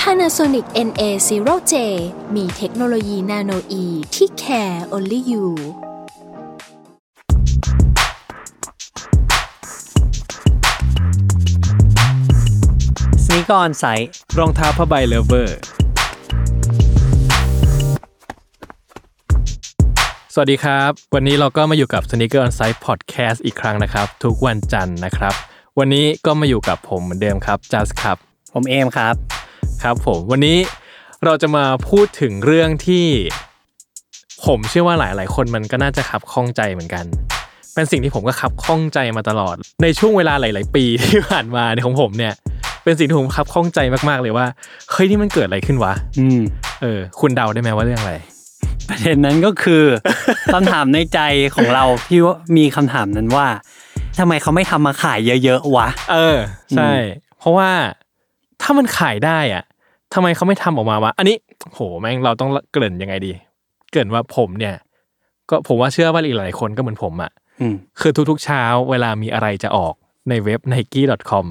Panasonic NA0J มีเทคโนโลยีนาโนอีที่ care only you สนิกออนไซต์รองเท้าผ้าใบเลเวอร์ สวัสดีครับ วันนี้เราก็มาอยู่กับ Sneaker On Site Podcast อีกครั้งนะครับ ทุกวันจันทร์นะครับ วันนี้ก็มาอยู่กับผมเหมือนเดิมครับจัสครับ ผมเอมครับ ครับผมวันนี้เราจะมาพูดถึงเรื่องที่ ผมเชื่อว่าหลาย ๆ คนมันก็น่าจะขับข้องใจเหมือนกัน เป็นสิ่งที่ผมก็ขับข้องใจมาตลอด ในช่วงเวลาหลาย ๆ ปีที่ผ่านมาในของผมเนี่ย เป็นสิ่งที่ผมขับข้องใจมาก ๆ เลยว่าเฮ้ยนี่มันเกิดอะไรขึ้นวะอืมเออ คุณเดาได้ไหมว่าเรื่องอะไรประเด็นนั้นก็คือคำถามในใจของเราที่ว่ามีคำถามนั้นว่า ทำไมเขาไม่ทำมาขายเยอะๆวะ เออ ใช่ เพราะว่าถ้ามันขายได้อะ ทำไมเขาไม่ทำออกมาวะอันนี้โหแม่งเราต้องเกริ่นยังไงดี เกริ่นว่าผมเนี่ย ก็ผมว่าเชื่อว่าอีกหลายคนก็เหมือนผมอะอืมคือทุกๆเช้าเวลามีอะไรจะออกในเว็บ nike.com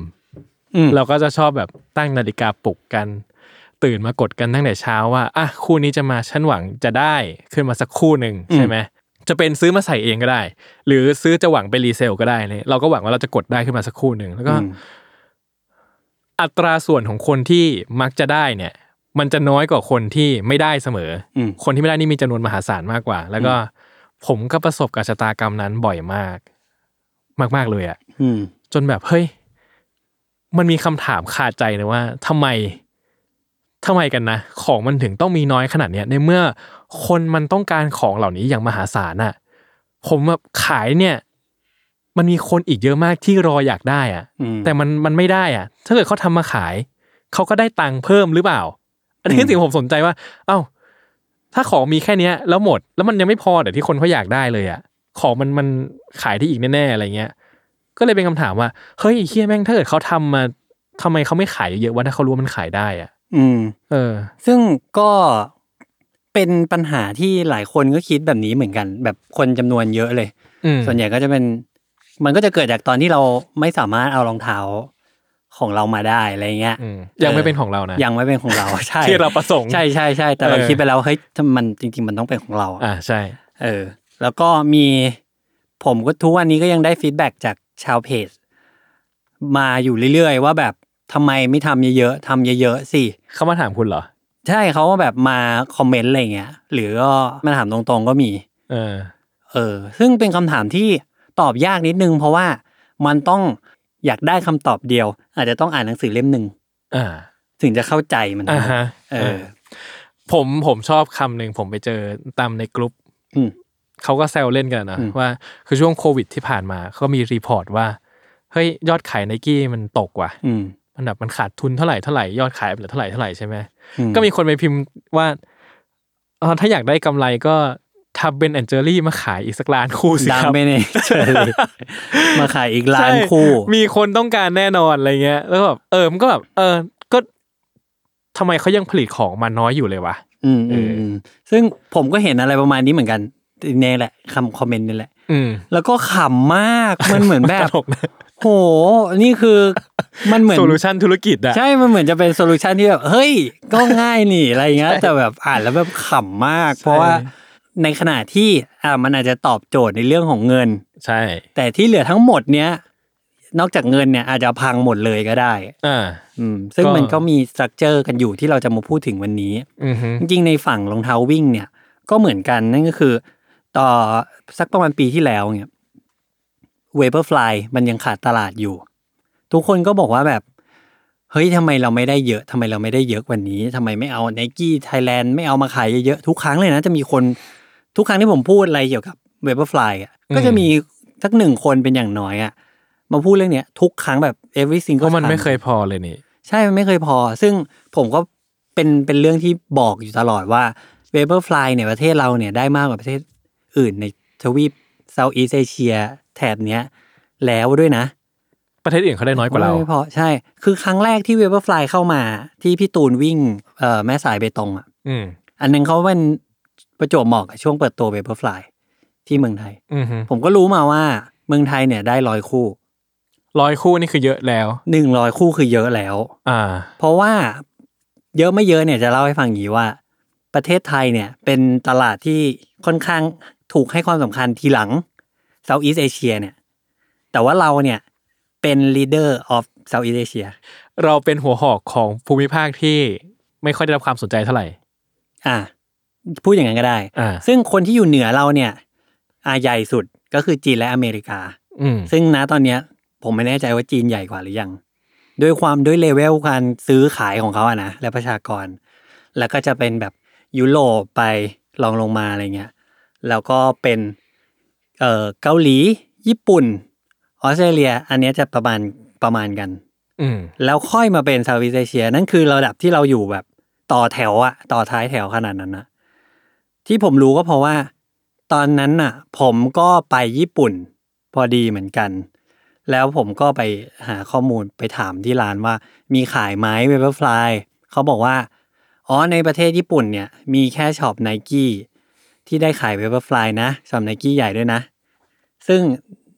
อืมเราก็จะชอบแบบตั้งนาฬิกาปลุกกัน ตื่นมากดกันตั้งแต่เช้าว่าอะคู่นี้จะมาฉันหวังจะได้ขึ้นมาสักคู่หนึ่งใช่ไหมจะเป็นซื้อมาใส่เองก็ได้ หรือซื้อจะหวังไปรีเซลก็ได้เลยเราก็หวังว่าเราจะกดได้ขึ้นมาสักคู่หนึ่งแล้วก็ อืมอัตราส่วนของคนที่มักจะได้เนี่ย มันจะน้อยกว่าคนที่ไม่ได้เสมออมคนที่ไม่ได้นี่มีจำนวนมหาศาลมากกว่า แล้วก็ผมก็ประสบกับชะตากรรมนั้นบ่อยมาก มากๆเลยอะอืมจนแบบเฮ้ยมันมีคำถามคาใจนะว่าทำไมทำไมกันนะ ของมันถึงต้องมีน้อยขนาดเนี้ยในเมื่อคนมันต้องการของเหล่านี้อย่างมหาศาลอะผมแบบขายเนี่ย มันมีคนอีกเยอะมากที่รออยากได้อะอืมแต่มันมันไม่ได้อะถ้าเกิดเขาทำมาขาย เขาก็ได้ตังค์เพิ่มหรือเปล่า อันนี้คือสิ่งที่ผมสนใจว่า เอ้า ถ้าของมีแค่เนี้ย แล้วหมด แล้วมันยังไม่พอแต่ที่คนเขาอยากได้เลยอะของมันมันขายได้อีกแน่ๆอะไรเงี้ย ก็เลยเป็นคำถามว่า เฮ้ยไอ้เฮียแม่งถ้าเกิดเขาทำมาทำไมเขาไม่ขายเยอะๆวะถ้าเขารู้ว่ามันขายได้อะอืม เออ ซึ่งก็เป็นปัญหาที่หลายคนก็คิดแบบนี้เหมือนกัน แบบคนจำนวนเยอะเลยอืมส่วนใหญ่ก็จะเป็น มันก็จะเกิดจากตอนที่เราไม่สามารถเอารองเท้าของเรามาได้อะไรเงี้ยอืมยังไม่เป็นของเรานะยังไม่เป็นของเราใช่ที่เราประสงค์ใช่ใช่ใช่แต่เราเออคิดไปแล้วเฮ้ยถ้ามันจริง ๆ มันต้องเป็นของเราอะอ่าใช่ เออ แล้วก็มีผมก็ทุกวันนี้ก็ยังได้ฟีดแบ็กจากชาวเพจมาอยู่เรื่อย ๆ ว่าแบบทำไมไม่ทำเยอะๆทำเยอะๆสิเขามาถามคุณเหรอ ใช่เขาก็แบบมาคอมเมนต์อะไรเงี้ยหรือก็มาถามตรงๆก็มี เออ เออ ซึ่งเป็นคำถามที่ ตอบยากนิดนึง เพราะว่ามันต้องอยากได้คำตอบเดียว อาจจะต้องอ่านหนังสือเล่มหนึ่งอ่าถึงจะเข้าใจมันอ่าฮะเออ ผมผมชอบคำหนึ่งผมไปเจอตามในกลุ่มอืมเขาก็แซวเล่นกันนะอืมว่าคือช่วงโควิดที่ผ่านมาเขามี report ว่าเฮ้ยยอดขายไนกี้มันตกว่ะอืมมันแบบมันขาดทุนเท่าไหร่เท่าไหร่ยอดขายเหลือเท่าไหร่เท่าไหร่ใช่ไหมอืมก็มีคนไปพิมพ์ว่าเออถ้าอยากได้กำไรก็ ทำ Ben & Jerry มาขายอีกสักล้านคู่สิดังครับไปเนี่ยเฉยมาขายอีกล้านใช่คู่ มีคนต้องการแน่นอนอะไรเงี้ย แล้วก็แบบเออมันก็แบบเออก็ทำไมเขายังผลิตของมาน้อยอยู่เลยวะอืมอืมเอออืมซึ่งผมก็เห็นอะไรประมาณนี้เหมือนกันเนี่ยแหละคำ comment นี่แหละ อืมแล้วก็ขำมากมันเหมือนแบบตลกนะโห นี่คือมันเหมือน solution ธุรกิจอะใช่มันเหมือนจะเป็น solution ที่แบบ เฮ้ย ก็ง่ายนี่อะไรเงี้ยแต่แบบอ่านแล้วแบบขำมาก เพราะว่า ในขณะที่อ่ามันอาจจะตอบโจทย์ในเรื่องของเงิน ใช่ แต่ที่เหลือทั้งหมดเนี้ยนอกจากเงินเนี่ยอาจจะพังหมดเลยก็ได้อ่าอืมซึ่งก็มันก็มี structure กันอยู่ที่เราจะมาพูดถึงวันนี้อือฮึจริงๆในฝั่งรองเท้าวิ่งเนี่ย ก็เหมือนกันนั่นก็คือ ต่อสักประมาณปีที่แล้วเนี่ยเวเ e อร์ฟลายมันยังขาดตลาดอยู่ ทุกคนก็บอกว่าแบบ เฮ้ยทำไมเราไม่ได้เยอะทำไมเราไม่ได้เยอะกว่านี้ทำไมไม่เอา Nike Thailand ไม่เอามาขายเยอะๆทุกครั้งเลยนะ จะมีคน ทุกครั้งที่ผมพูดอะไรเกี่ยวกับเวเ e อร์ฟลายอะก็จะมีสักหนึ่งคนเป็นอย่างน้อยอะมาพูดเรื่องเนี้ยทุกครั้งแบบ every single time ก็มันไม่เคยพอเลยนี่ ใช่มันไม่เคยพอ ซึ่งผมก็เป็นเป็นเรื่องที่บอกอยู่ตลอดว่า Vaporfly เนี่ยประเทศเราเนี่ยได้มากกว่าประเทศอื่นในทวีป Southeast Asia แถบเนี้ยแล้วด้วยนะ ประเทศอื่นเขาได้น้อยกว่าเราไม่พอใช่ คือครั้งแรกที่ Vaporfly เข้ามาที่พี่ตูนวิ่งเอ่อแม่สายเบตงอะอืมอันนึงเขาเป็น ประจวบเหมาะกับช่วงเปิดตัวเวเบอร์ฟลายที่เมืองไทยอืมฮึผมก็รู้มาว่าเมืองไทยเนี่ยได้ร้อยคู่ร้อยคู่นี่คือเยอะแล้วหนึ่งร้อยคู่คือเยอะแล้ว อ่า เพราะว่าเยอะไม่เยอะเนี่ยจะเล่าให้ฟังอย่างนี้ว่า ประเทศไทยเนี่ย เป็นตลาดที่ค่อนข้างถูกให้ความสำคัญทีหลัง Southeast Asia เนี่ย แต่ว่าเราเนี่ยเป็น leader of Southeast Asia เราเป็นหัวหอกของภูมิภาคที่ไม่ค่อยได้รับความสนใจเท่าไหร่ อะ พูดอย่างนั้นก็ได้อ่าซึ่งคนที่อยู่เหนือเราเนี่ยอาใหญ่สุดก็คือจีนและอเมริกาอืมซึ่งณตอนเนี้ย ผมไม่แน่ใจว่าจีนใหญ่กว่าหรือยัง ด้วยความด้วยเลเวลการซื้อขายของเขาอะนะและประชากร แล้วก็จะเป็นแบบยุโรปไปลองลงมาอะไรเงี้ย แล้วก็เป็นเอ่อเกาหลี ญี่ปุ่น ออสเตรเลีย อันเนี้ยจะประมาณประมาณกัน อืมแล้วค่อยมาเป็น Southeast Asia นั่นคือระดับที่เราอยู่แบบต่อแถวอะต่อท้ายแถวขนาดนั้นนะ ที่ผมรู้ก็เพราะว่า ตอนนั้นน่ะ ผมก็ไปญี่ปุ่น พอดีเหมือนกัน แล้วผมก็ไปหาข้อมูลไปถามที่ร้านว่า มีขายไหม Vaporfly เขาบอกว่า อ๋อในประเทศญี่ปุ่นเนี่ย มีแค่ shop Nikeที่ได้ขาย Vaporfly นะ shop Nike ใหญ่ด้วยนะ ซึ่ง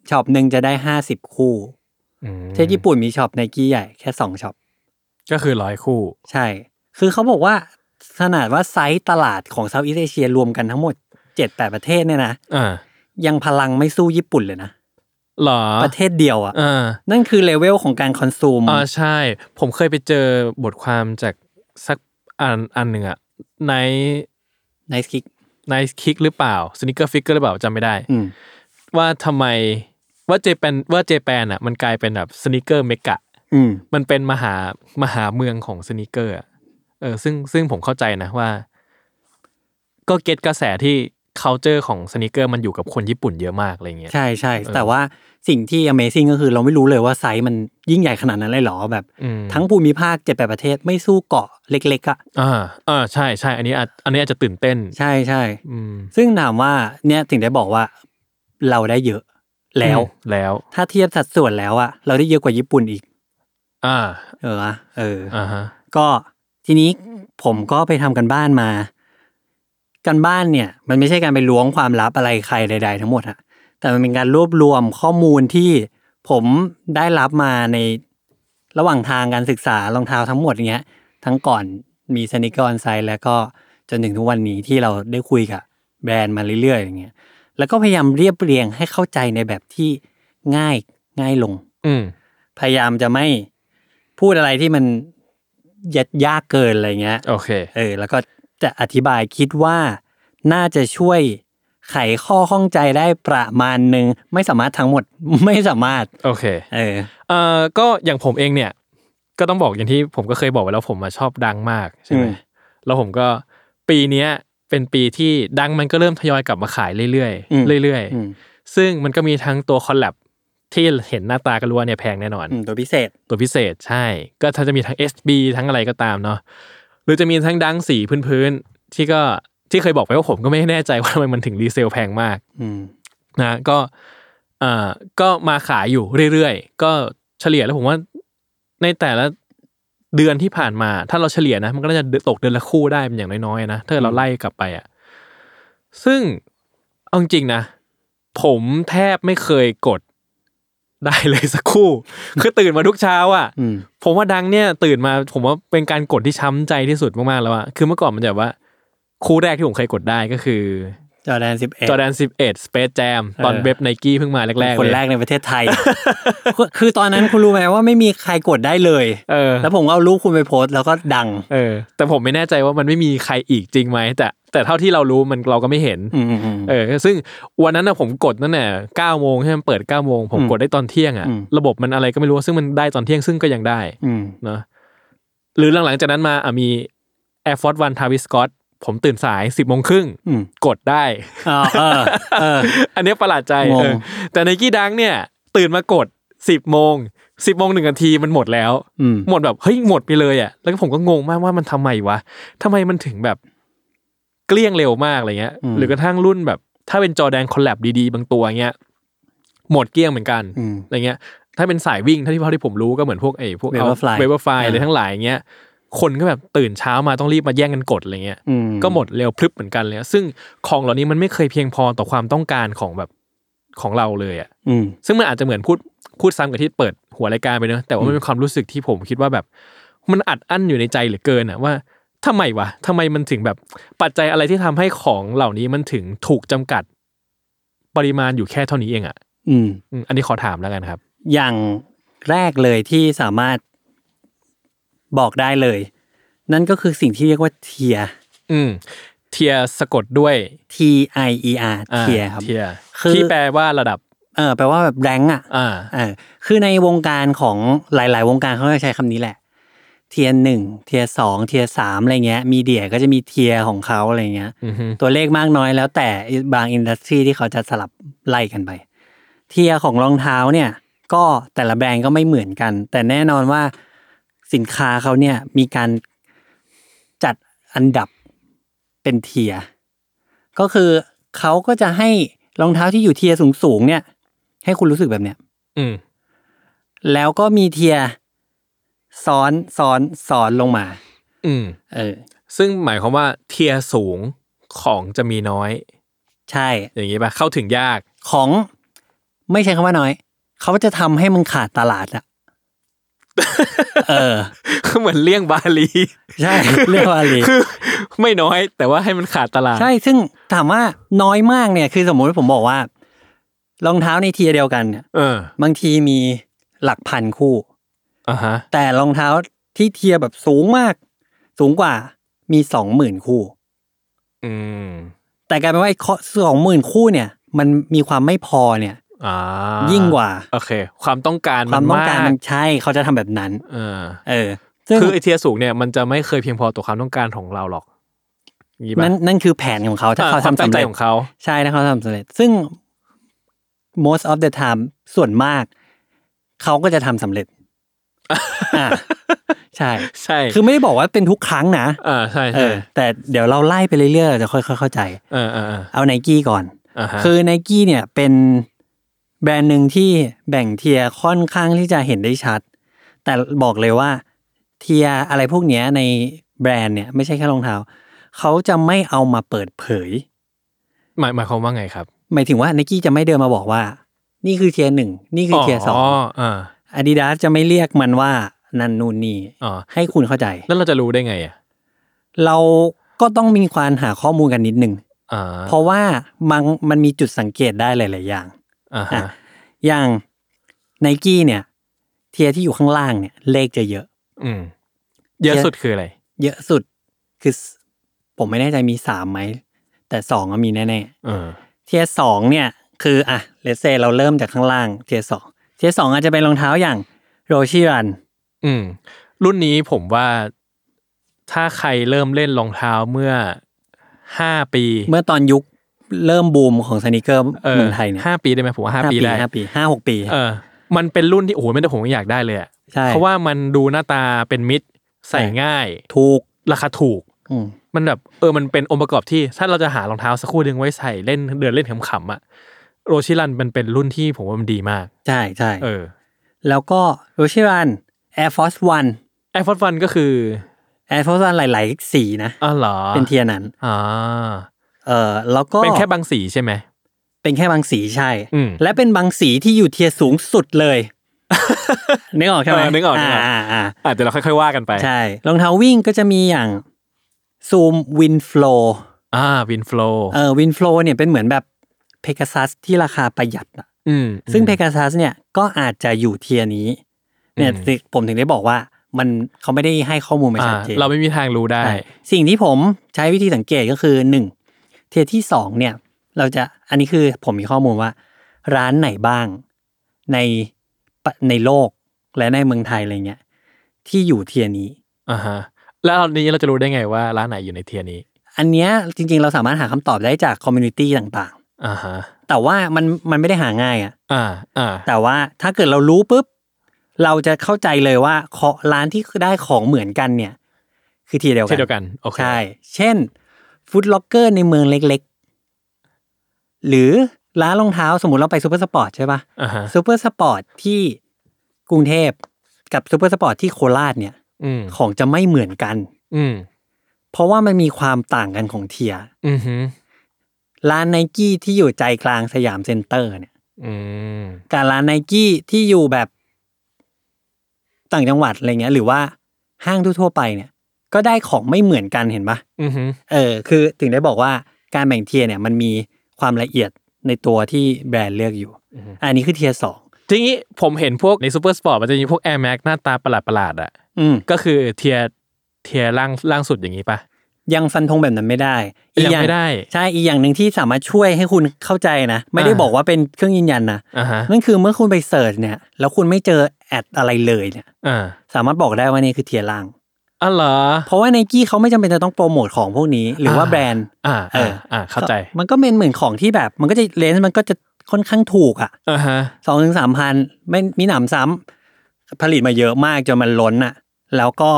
shop หนึ่งจะได้ห้าสิบคู่อืมประเทศญี่ปุ่นมี shop Nike ใหญ่แค่สอง shop ก็คือร้อยคู่ ใช่ คือเขาบอกว่า ขนาดว่าไซส์ตลาดของ Southeast Asia รวมกันทั้งหมดเจ็ดแปดประเทศเนี่ยนะอ่ายังพลังไม่สู้ญี่ปุ่นเลยนะหรอประเทศเดียวอะอ่านั่นคือ level ของการ consumeูมอ่าใช่ ผมเคยไปเจอบทความจากสักอันอันหนึ่งอะใน Nice Kick ใน Kick หรือเปล่า Sneaker Freaker หรือเปล่าจำไม่ได้อืมว่าทำไมว่า Japan ว่า Japan อะ มันกลายเป็นแบบ sneaker mecca อืมมันเป็นมหามหาเมืองของ sneaker อะ เออซึ่งซึ่งผมเข้าใจนะว่า ก็ get กระแสที่ culture ของ sneaker มันอยู่กับคนญี่ปุ่นเยอะมากอะไรเงี้ยใช่ใช่แต่ว่าสิ่งที่ Amazing ก็คือเราไม่รู้เลยว่าไซส์มันยิ่งใหญ่ขนาดนั้นเลยเหรอแบบอืมทั้งภูมิภาคเจ็ดแปดประเทศไม่สู้เกาะเล็กๆอะอ่าอ่าใช่ใช่อันนี้อาจอันนี้อาจจะตื่นเต้น ใช่ใช่อืมซึ่งถามว่าเนี่ยถึงได้บอกว่าเราได้เยอะแล้วอืมแล้ว ถ้าเทียบสัดส่วนแล้วอะเราได้เยอะกว่าญี่ปุ่นอีก อ่า เออวะเอออ่าฮะก็ ทีนี้ผมก็ไปทำกันบ้านมากันบ้านเนี่ย มันไม่ใช่การไปล้วงความลับอะไรใครใด ๆ ทั้งหมดอะแต่มันเป็นการรวบรวมข้อมูลที่ผมได้รับมาในระหว่างทางการศึกษารองเท้าทั้งหมดเนี้ยทั้งก่อนมีสนิกเกอร์ออนไซต์แล้วก็จนถึงทุกวันนี้ที่เราได้คุยกับแบรนด์มาเรื่อยๆอย่างเงี้ยแล้วก็พยายามเรียบเรียงให้เข้าใจในแบบที่ง่ายง่ายลง อืมพยายามจะไม่พูดอะไรที่มัน ยัดยากเกินอะไรเงี้ยโอเคเออแล้วก็จะอธิบายคิดว่าน่าจะช่วยไขข้อข้องใจได้ประมาณหนึ่งไม่สามารถทั้งหมดไม่สามารถโอเคเออเอ่อก็อย่างผมเองเนี่ย ก็ต้องบอกอย่างที่ผมก็เคยบอกไว้แล้วผมมาชอบดังมากใช่ไหมอืมแล้วผมก็ปีเนี้ยเป็นปีที่ดังมันก็เริ่มทยอยกลับมาขายเรื่อยอืมๆเรื่อยอืมๆซึ่งมันก็มีทั้งตัวคอลแลบ ที่เห็นหน้าตาก็รู้ว่าเนี่ยแพงแน่นอนอืมตัวพิเศษ ตัวพิเศษใช่ ก็ถ้าจะมีทั้ง SB ทั้งอะไรก็ตามเนาะหรือจะมีทั้งดังสีพื้นๆที่ก็ที่เคยบอกไปว่าผมก็ไม่แน่ใจว่าทำไมมันถึงรีเซลแพงมากอืมนะก็อ่าก็มาขายอยู่เรื่อยๆ ก็เฉลี่ยแล้วผมว่าในแต่ละเดือนที่ผ่านมา ถ้าเราเฉลี่ยนะ มันก็น่าจะตกเดือนละคู่ได้เป็นอย่างน้อยๆนะถ้าเราไล่กลับไปอะซึ่งเอาจริงๆนะ ผมแทบไม่เคยกด ได้เลยสักคู่ คือตื่นมาทุกเช้าอะอืมผมว่าดังเนี่ยตื่นมาผมว่าเป็นการกดที่ช้ำใจที่สุดมากๆแล้วอะคือเมื่อก่อนมันจะแบบว่า คู่แรกที่ผมเคยกดได้ก็คือ จอแดนสิบเอ็ดจอแดน11 Space Jam ตอนเออเว็บไนกี้เพิ่งมาแรกๆคนเลยแรกในประเทศไทยคือคือตอนนั้นคุณรู้ไหมว่าไม่มีใครกดได้เลยเออแล้วผมก็เอารูปคุณไปโพสต์แล้วก็ดังเออแต่ผมไม่แน่ใจว่ามันไม่มีใครอีกจริงไหมแต่แต่เท่าที่เรารู้มันเราก็ไม่เห็นอืมอืมอืมเออ ซึ่งวันนั้นนะผมกดตั้งแต่เก้าโมงใช่ไหมเปิดเก้าโมงผมอืมกดได้ตอนเที่ยงอะอืมระบบมันอะไรก็ไม่รู้ซึ่งมันได้ตอนเที่ยงซึ่งก็ยังได้อืมเนาะหรือหลังๆจากนั้นมาอะมี Air Force One Travis Scott ผมตื่นสายสิบโมงครึ่งอืมกดได้อ๋อเออเอออันเนี้ยประหลาดใจงงเออแต่ในกี้ดังเนี่ย ตื่นมากดสิบโมงสิบโมงหนึ่งนาทีมันหมดแล้วอืมหมดแบบเฮ้ยหมดไปเลยอะแล้วก็ผมก็งงมากว่ามันทำไมวะทำไมมันถึงแบบเกลี้ยงเร็วมากอะไรเงี้ยอืมหรือกระทั่งรุ่นแบบ ถ้าเป็นจอแดนคอลแลบดีๆ บางตัวเงี้ยหมดเกลี้ยงเหมือนกันอืมอะไรเงี้ย ถ้าเป็นสายวิ่งถ้าที่เท่าที่ผมรู้ก็เหมือนพวกไอ้พวก Vaporfly เวเบอร์ไฟอ่าอะไรทั้งหลายเงี้ย คนก็แบบตื่นเช้ามาต้องรีบมาแย่งกันกดอะไรเงี้ยอืมก็หมดเร็วพรึบเหมือนกันเลยอะซึ่งของเหล่านี้มันไม่เคยเพียงพอต่อความต้องการของแบบของเราเลยอะอืมซึ่งมันอาจจะเหมือนพูดพูดซ้ำกับที่เปิดหัวรายการไปเนอะแต่ว่ามันเป็นความรู้สึกที่ผมคิดว่าแบบ มันอัดอั้นอยู่ในใจเหลือเกินอะว่าทำไมวะทำไมมันถึงแบบปัจจัยอะไรที่ทำให้ของเหล่านี้มันถึงถูกจำกัด ปริมาณอยู่แค่เท่านี้เองอะอืมอืม อันนี้ขอถามแล้วกันครับ อย่างแรกเลยที่สามารถ บอกได้เลย นั่นก็คือสิ่งที่เรียกว่าเทียอืมเทียสะกดด้วย T I E R อ่าเทียครับเทียคือที่แปลว่าระดับเออแปลว่าแบบแรงอะอ่าเออคือในวงการของหลาย ๆ วงการเขาจะใช้คำนี้แหละ เทียหนึ่งเทียสองเทียสามอะไรเงี้ย media ก็จะมี tier ของเขาอะไรเงี้ยอือฮึตัวเลขมากน้อยแล้วแต่บาง industry ที่เขาจะสลับไล่กันไป tier ของรองเท้าเนี่ย ก็แต่ละแบรนด์ก็ไม่เหมือนกัน แต่แน่นอนว่า สินค้าเขาเนี่ยมีการจัดอันดับเป็น tier ก็คือเขาก็จะให้รองเท้าที่อยู่เทียสูงๆเนี่ย ให้คุณรู้สึกแบบเนี้ย อืม แล้วก็มีเทียซ้อนซ้อนซ้อนลงมา อืม เออ ซึ่งหมายความว่าเทียสูงของจะมีน้อย ใช่ อย่างนี้ป่ะเข้าถึงยากของไม่ใช่คำว่าน้อย เขาจะทำให้มันขาดตลาดอะ เออเหมือนเลี่ยงบาลีใช่เรียกว่าอะไรคือไม่น้อยแต่ว่าให้มันขาดตลาด ใช่ซึ่งถามว่าน้อยมากเนี่ย คือสมมุติผมบอกว่า รองเท้าในเทียร์เดียวกันเนี่ยเออบางทีมีหลักพันคู่อ่าฮะ แต่รองเท้าที่เทียร์แบบสูงมาก สูงกว่ามีสองหมื่นคู่ อืมแต่กลายเป็นว่าไอ้สองหมื่นคู่เนี่ย มันมีความไม่พอเนี่ยอ่า ยิ่งกว่าโอเค ความต้องการความต้องการมมันใช่เขาจะทำแบบนั้น เออเออซึ่งคือไอเทียสูงเนี่ยมันจะไม่เคยเพียงพอต่อความต้องการของเราหรอกอย่างนี้ป่ะนั่นนั่นคือแผนของเขาถ้าเขาความทำตั้งสำใจเร็จของเขาใช่ถ้าเขาทำสำเร็จ ซึ่ง most of the time ส่วนมาก เขาก็จะทำสำเร็จอ่าใช่ใช่ คือไม่ได้บอกว่าเป็นทุกครั้งนะอ่าใช่เอใช่อแต่เดี๋ยวเราไล่ไปเรื่อยๆเราจะค่อยๆเข้าใจ เออเออเออเอาไนกี้ก่อนอ่าฮะคือไนกี้เนี่ยเป็น แบรนด์หนึ่งที่แบ่ง tier ค่อนข้างที่จะเห็นได้ชัด แต่บอกเลยว่า tier อะไรพวกเนี้ยในแบรนด์เนี่ยไม่ใช่แค่รองเท้าเขาจะไม่เอามาเปิดเผย หมายหมายความว่าไงครับ หมายถึงว่าไนกี้จะไม่เดินมาบอกว่า นี่คือ tier หนึ่งนี่คือ tier สองอ๋ออ่าอาดิดาสจะไม่เรียกมันว่านันนูนนี่อ๋อให้คุณเข้าใจ แล้วเราจะรู้ได้ไงอะเราก็ต้องมีความหาข้อมูลกันนิดนึงอ่าเพราะว่ามันมันมีจุดสังเกตได้หลาย ๆ อย่าง อ่าอะฮะอย่างไนกี้เนี่ย tier ที่อยู่ข้างล่างเนี่ย เลขจะเยอะ อืม เยอะสุดคืออะไร เยอะสุดคือสผมไม่แน่ใจมีสามไหม แต่สองอะมีแน่เออๆ tier สองเนี่ย คืออะเลเซเราเริ่มจากข้างล่าง tier สอง tier สองอาจจะเป็นรองเท้าอย่างโรชิรัน อืม รุ่นนี้ผมว่าถ้าใครเริ่มเล่นรองเท้าเมื่อห้าปี เมื่อตอนยุค เริ่มบูมของสนิเกอร์เออเมืองไทยเนี่ยห้าปีได้ไหมผมว่าห้าปีได้ห้าปีห้าหกปีเออมันเป็นรุ่นที่โอ้โหไม่ได้ผมอยากได้เลยอะใช่เพราะว่ามันดูหน้าตาเป็นมิตรใส่ใช่ง่าย ถูกราคาถูกอืมมันแบบเออมันเป็นองค์ประกอบที่ถ้าเราจะหารองเท้าสักคู่หนึ่งไว้ใส่เล่นเดินเล่นขำๆอะRoshe Runมันเป็นรุ่นที่ผมว่ามันดีมาก ใช่ใช่เออ แล้วก็ Roshe Run Air Force One Air Force One ก็คือ Air Force One หลาย ๆ สีนะอ๋อเหรอเป็น tier นั้นอ่า เออแล้วก็เป็นแค่บางสีใช่ไหมเป็นแค่บางสีใช่อืมและเป็นบางสีที่อยู่ tier สูงสุดเลยนึกออกใช่ไหมเออนึกออกนึกออกอ่าอ่าอะเดี๋ยวเราค่อยๆว่ากันไป ใช่รองเท้าวิ่งก็จะมีอย่างซูมWinflo อ่าวินโฟลเออวินฟล w เนี่ยเป็นเหมือนแบบเพก a ซัสที่ราคาประหยัดอะอืมซึ่งเพก a ซัสเนี่ยก็อาจจะอยู่ tier นี้ เนี่ยอืมผมถึงได้บอกว่ามันเขาไม่ได้ให้ข้อมูลมาอ่าชัดเจนเราไม่มีทางรู้ได้ใช่สิ่งที่ผมใช้วิธีสังเกตก็คือหนึ่ง tier ที่สองเนี่ยเราจะอันนี้คือผมมีข้อมูลว่า ร้านไหนบ้างในปะในโลกและในเมืองไทยอะไรเงี้ยที่อยู่ tier นี้อ่าฮะแล้วอันนี้เราจะรู้ได้ไงว่าร้านไหนอยู่ใน tier นี้ อันเนี้ยจริง ๆ เราสามารถหาคำตอบได้จาก community ต่างอ่าฮะๆแต่ว่ามันมันไม่ได้หาง่ายอะอ่าอ่าแต่ว่าถ้าเกิดเรารู้ปุ๊บเราจะเข้าใจเลยว่าขอร้านที่ได้ของเหมือนกันเนี่ย คือทีเดียวกัเช่นเดียวกันโอเคใช่ เช่น Foot Locker ในเมืองเล็กๆ หรือร้านรองเท้าสมมติเราไป Supersports ใช่ปะอ่าฮะ Supersports ที่กรุงเทพกับ Supersports ที่โคราชเนี่ยอืมของจะไม่เหมือนกัน อืมเพราะว่ามันมีความต่างกันของ tier อืมฮึร้านไนกี้ที่อยู่ใจกลางสยามเซ็นเตอร์เนี่ยอืมกับร้านไนกี้ที่อยู่แบบต่างจังหวัดอะไรเงี้ย หรือว่าห้างทั่วๆไปเนี่ย ก็ได้ของไม่เหมือนกันเห็นปะอืมฮึเออ คือถึงได้บอกว่าการแบ่ง tier เนี่ยมันมีความละเอียดในตัวที่แบรนด์เลือกอยู่ อันนี้คือ tier สองทีนี้ผมเห็นพวกใน Supersports มันจะมีพวก Air Max หน้าตาประหลาดประหลาดๆอะอืมก็คือ tier tier ล่างล่างสุดอย่างนี้ปะยังฟันธงแบบนั้นไม่ได้ยังอย่างไม่ได้ใช่อีกอย่างหนึ่งที่สามารถช่วยให้คุณเข้าใจนะไม่ได้อ่าบอกว่าเป็นเครื่องยืนยันนะอ่าฮะนั่นคือเมื่อคุณไป search เนี่ย แล้วคุณไม่เจอ ad อะไรเลยเนี่ยอ่าสามารถบอกได้ว่านี่คือ tier ล่าง อ๋อเหรอเพราะว่าไนกี้เขาไม่จำเป็นจะต้องโปรโมทของพวกนี้ หรือว่าอ่าแบรนด์ อ่าเออ่าออ่าเข้าใจ มันก็เป็นเหมือนของที่แบบ มันก็จะเลนส์มันก็จะค่อนข้างถูกอะอ่าฮะสองถึงสามพันไม่มีหนำซ้ำผลิตมาเยอะมากจนมันล้นอะ แล้วก็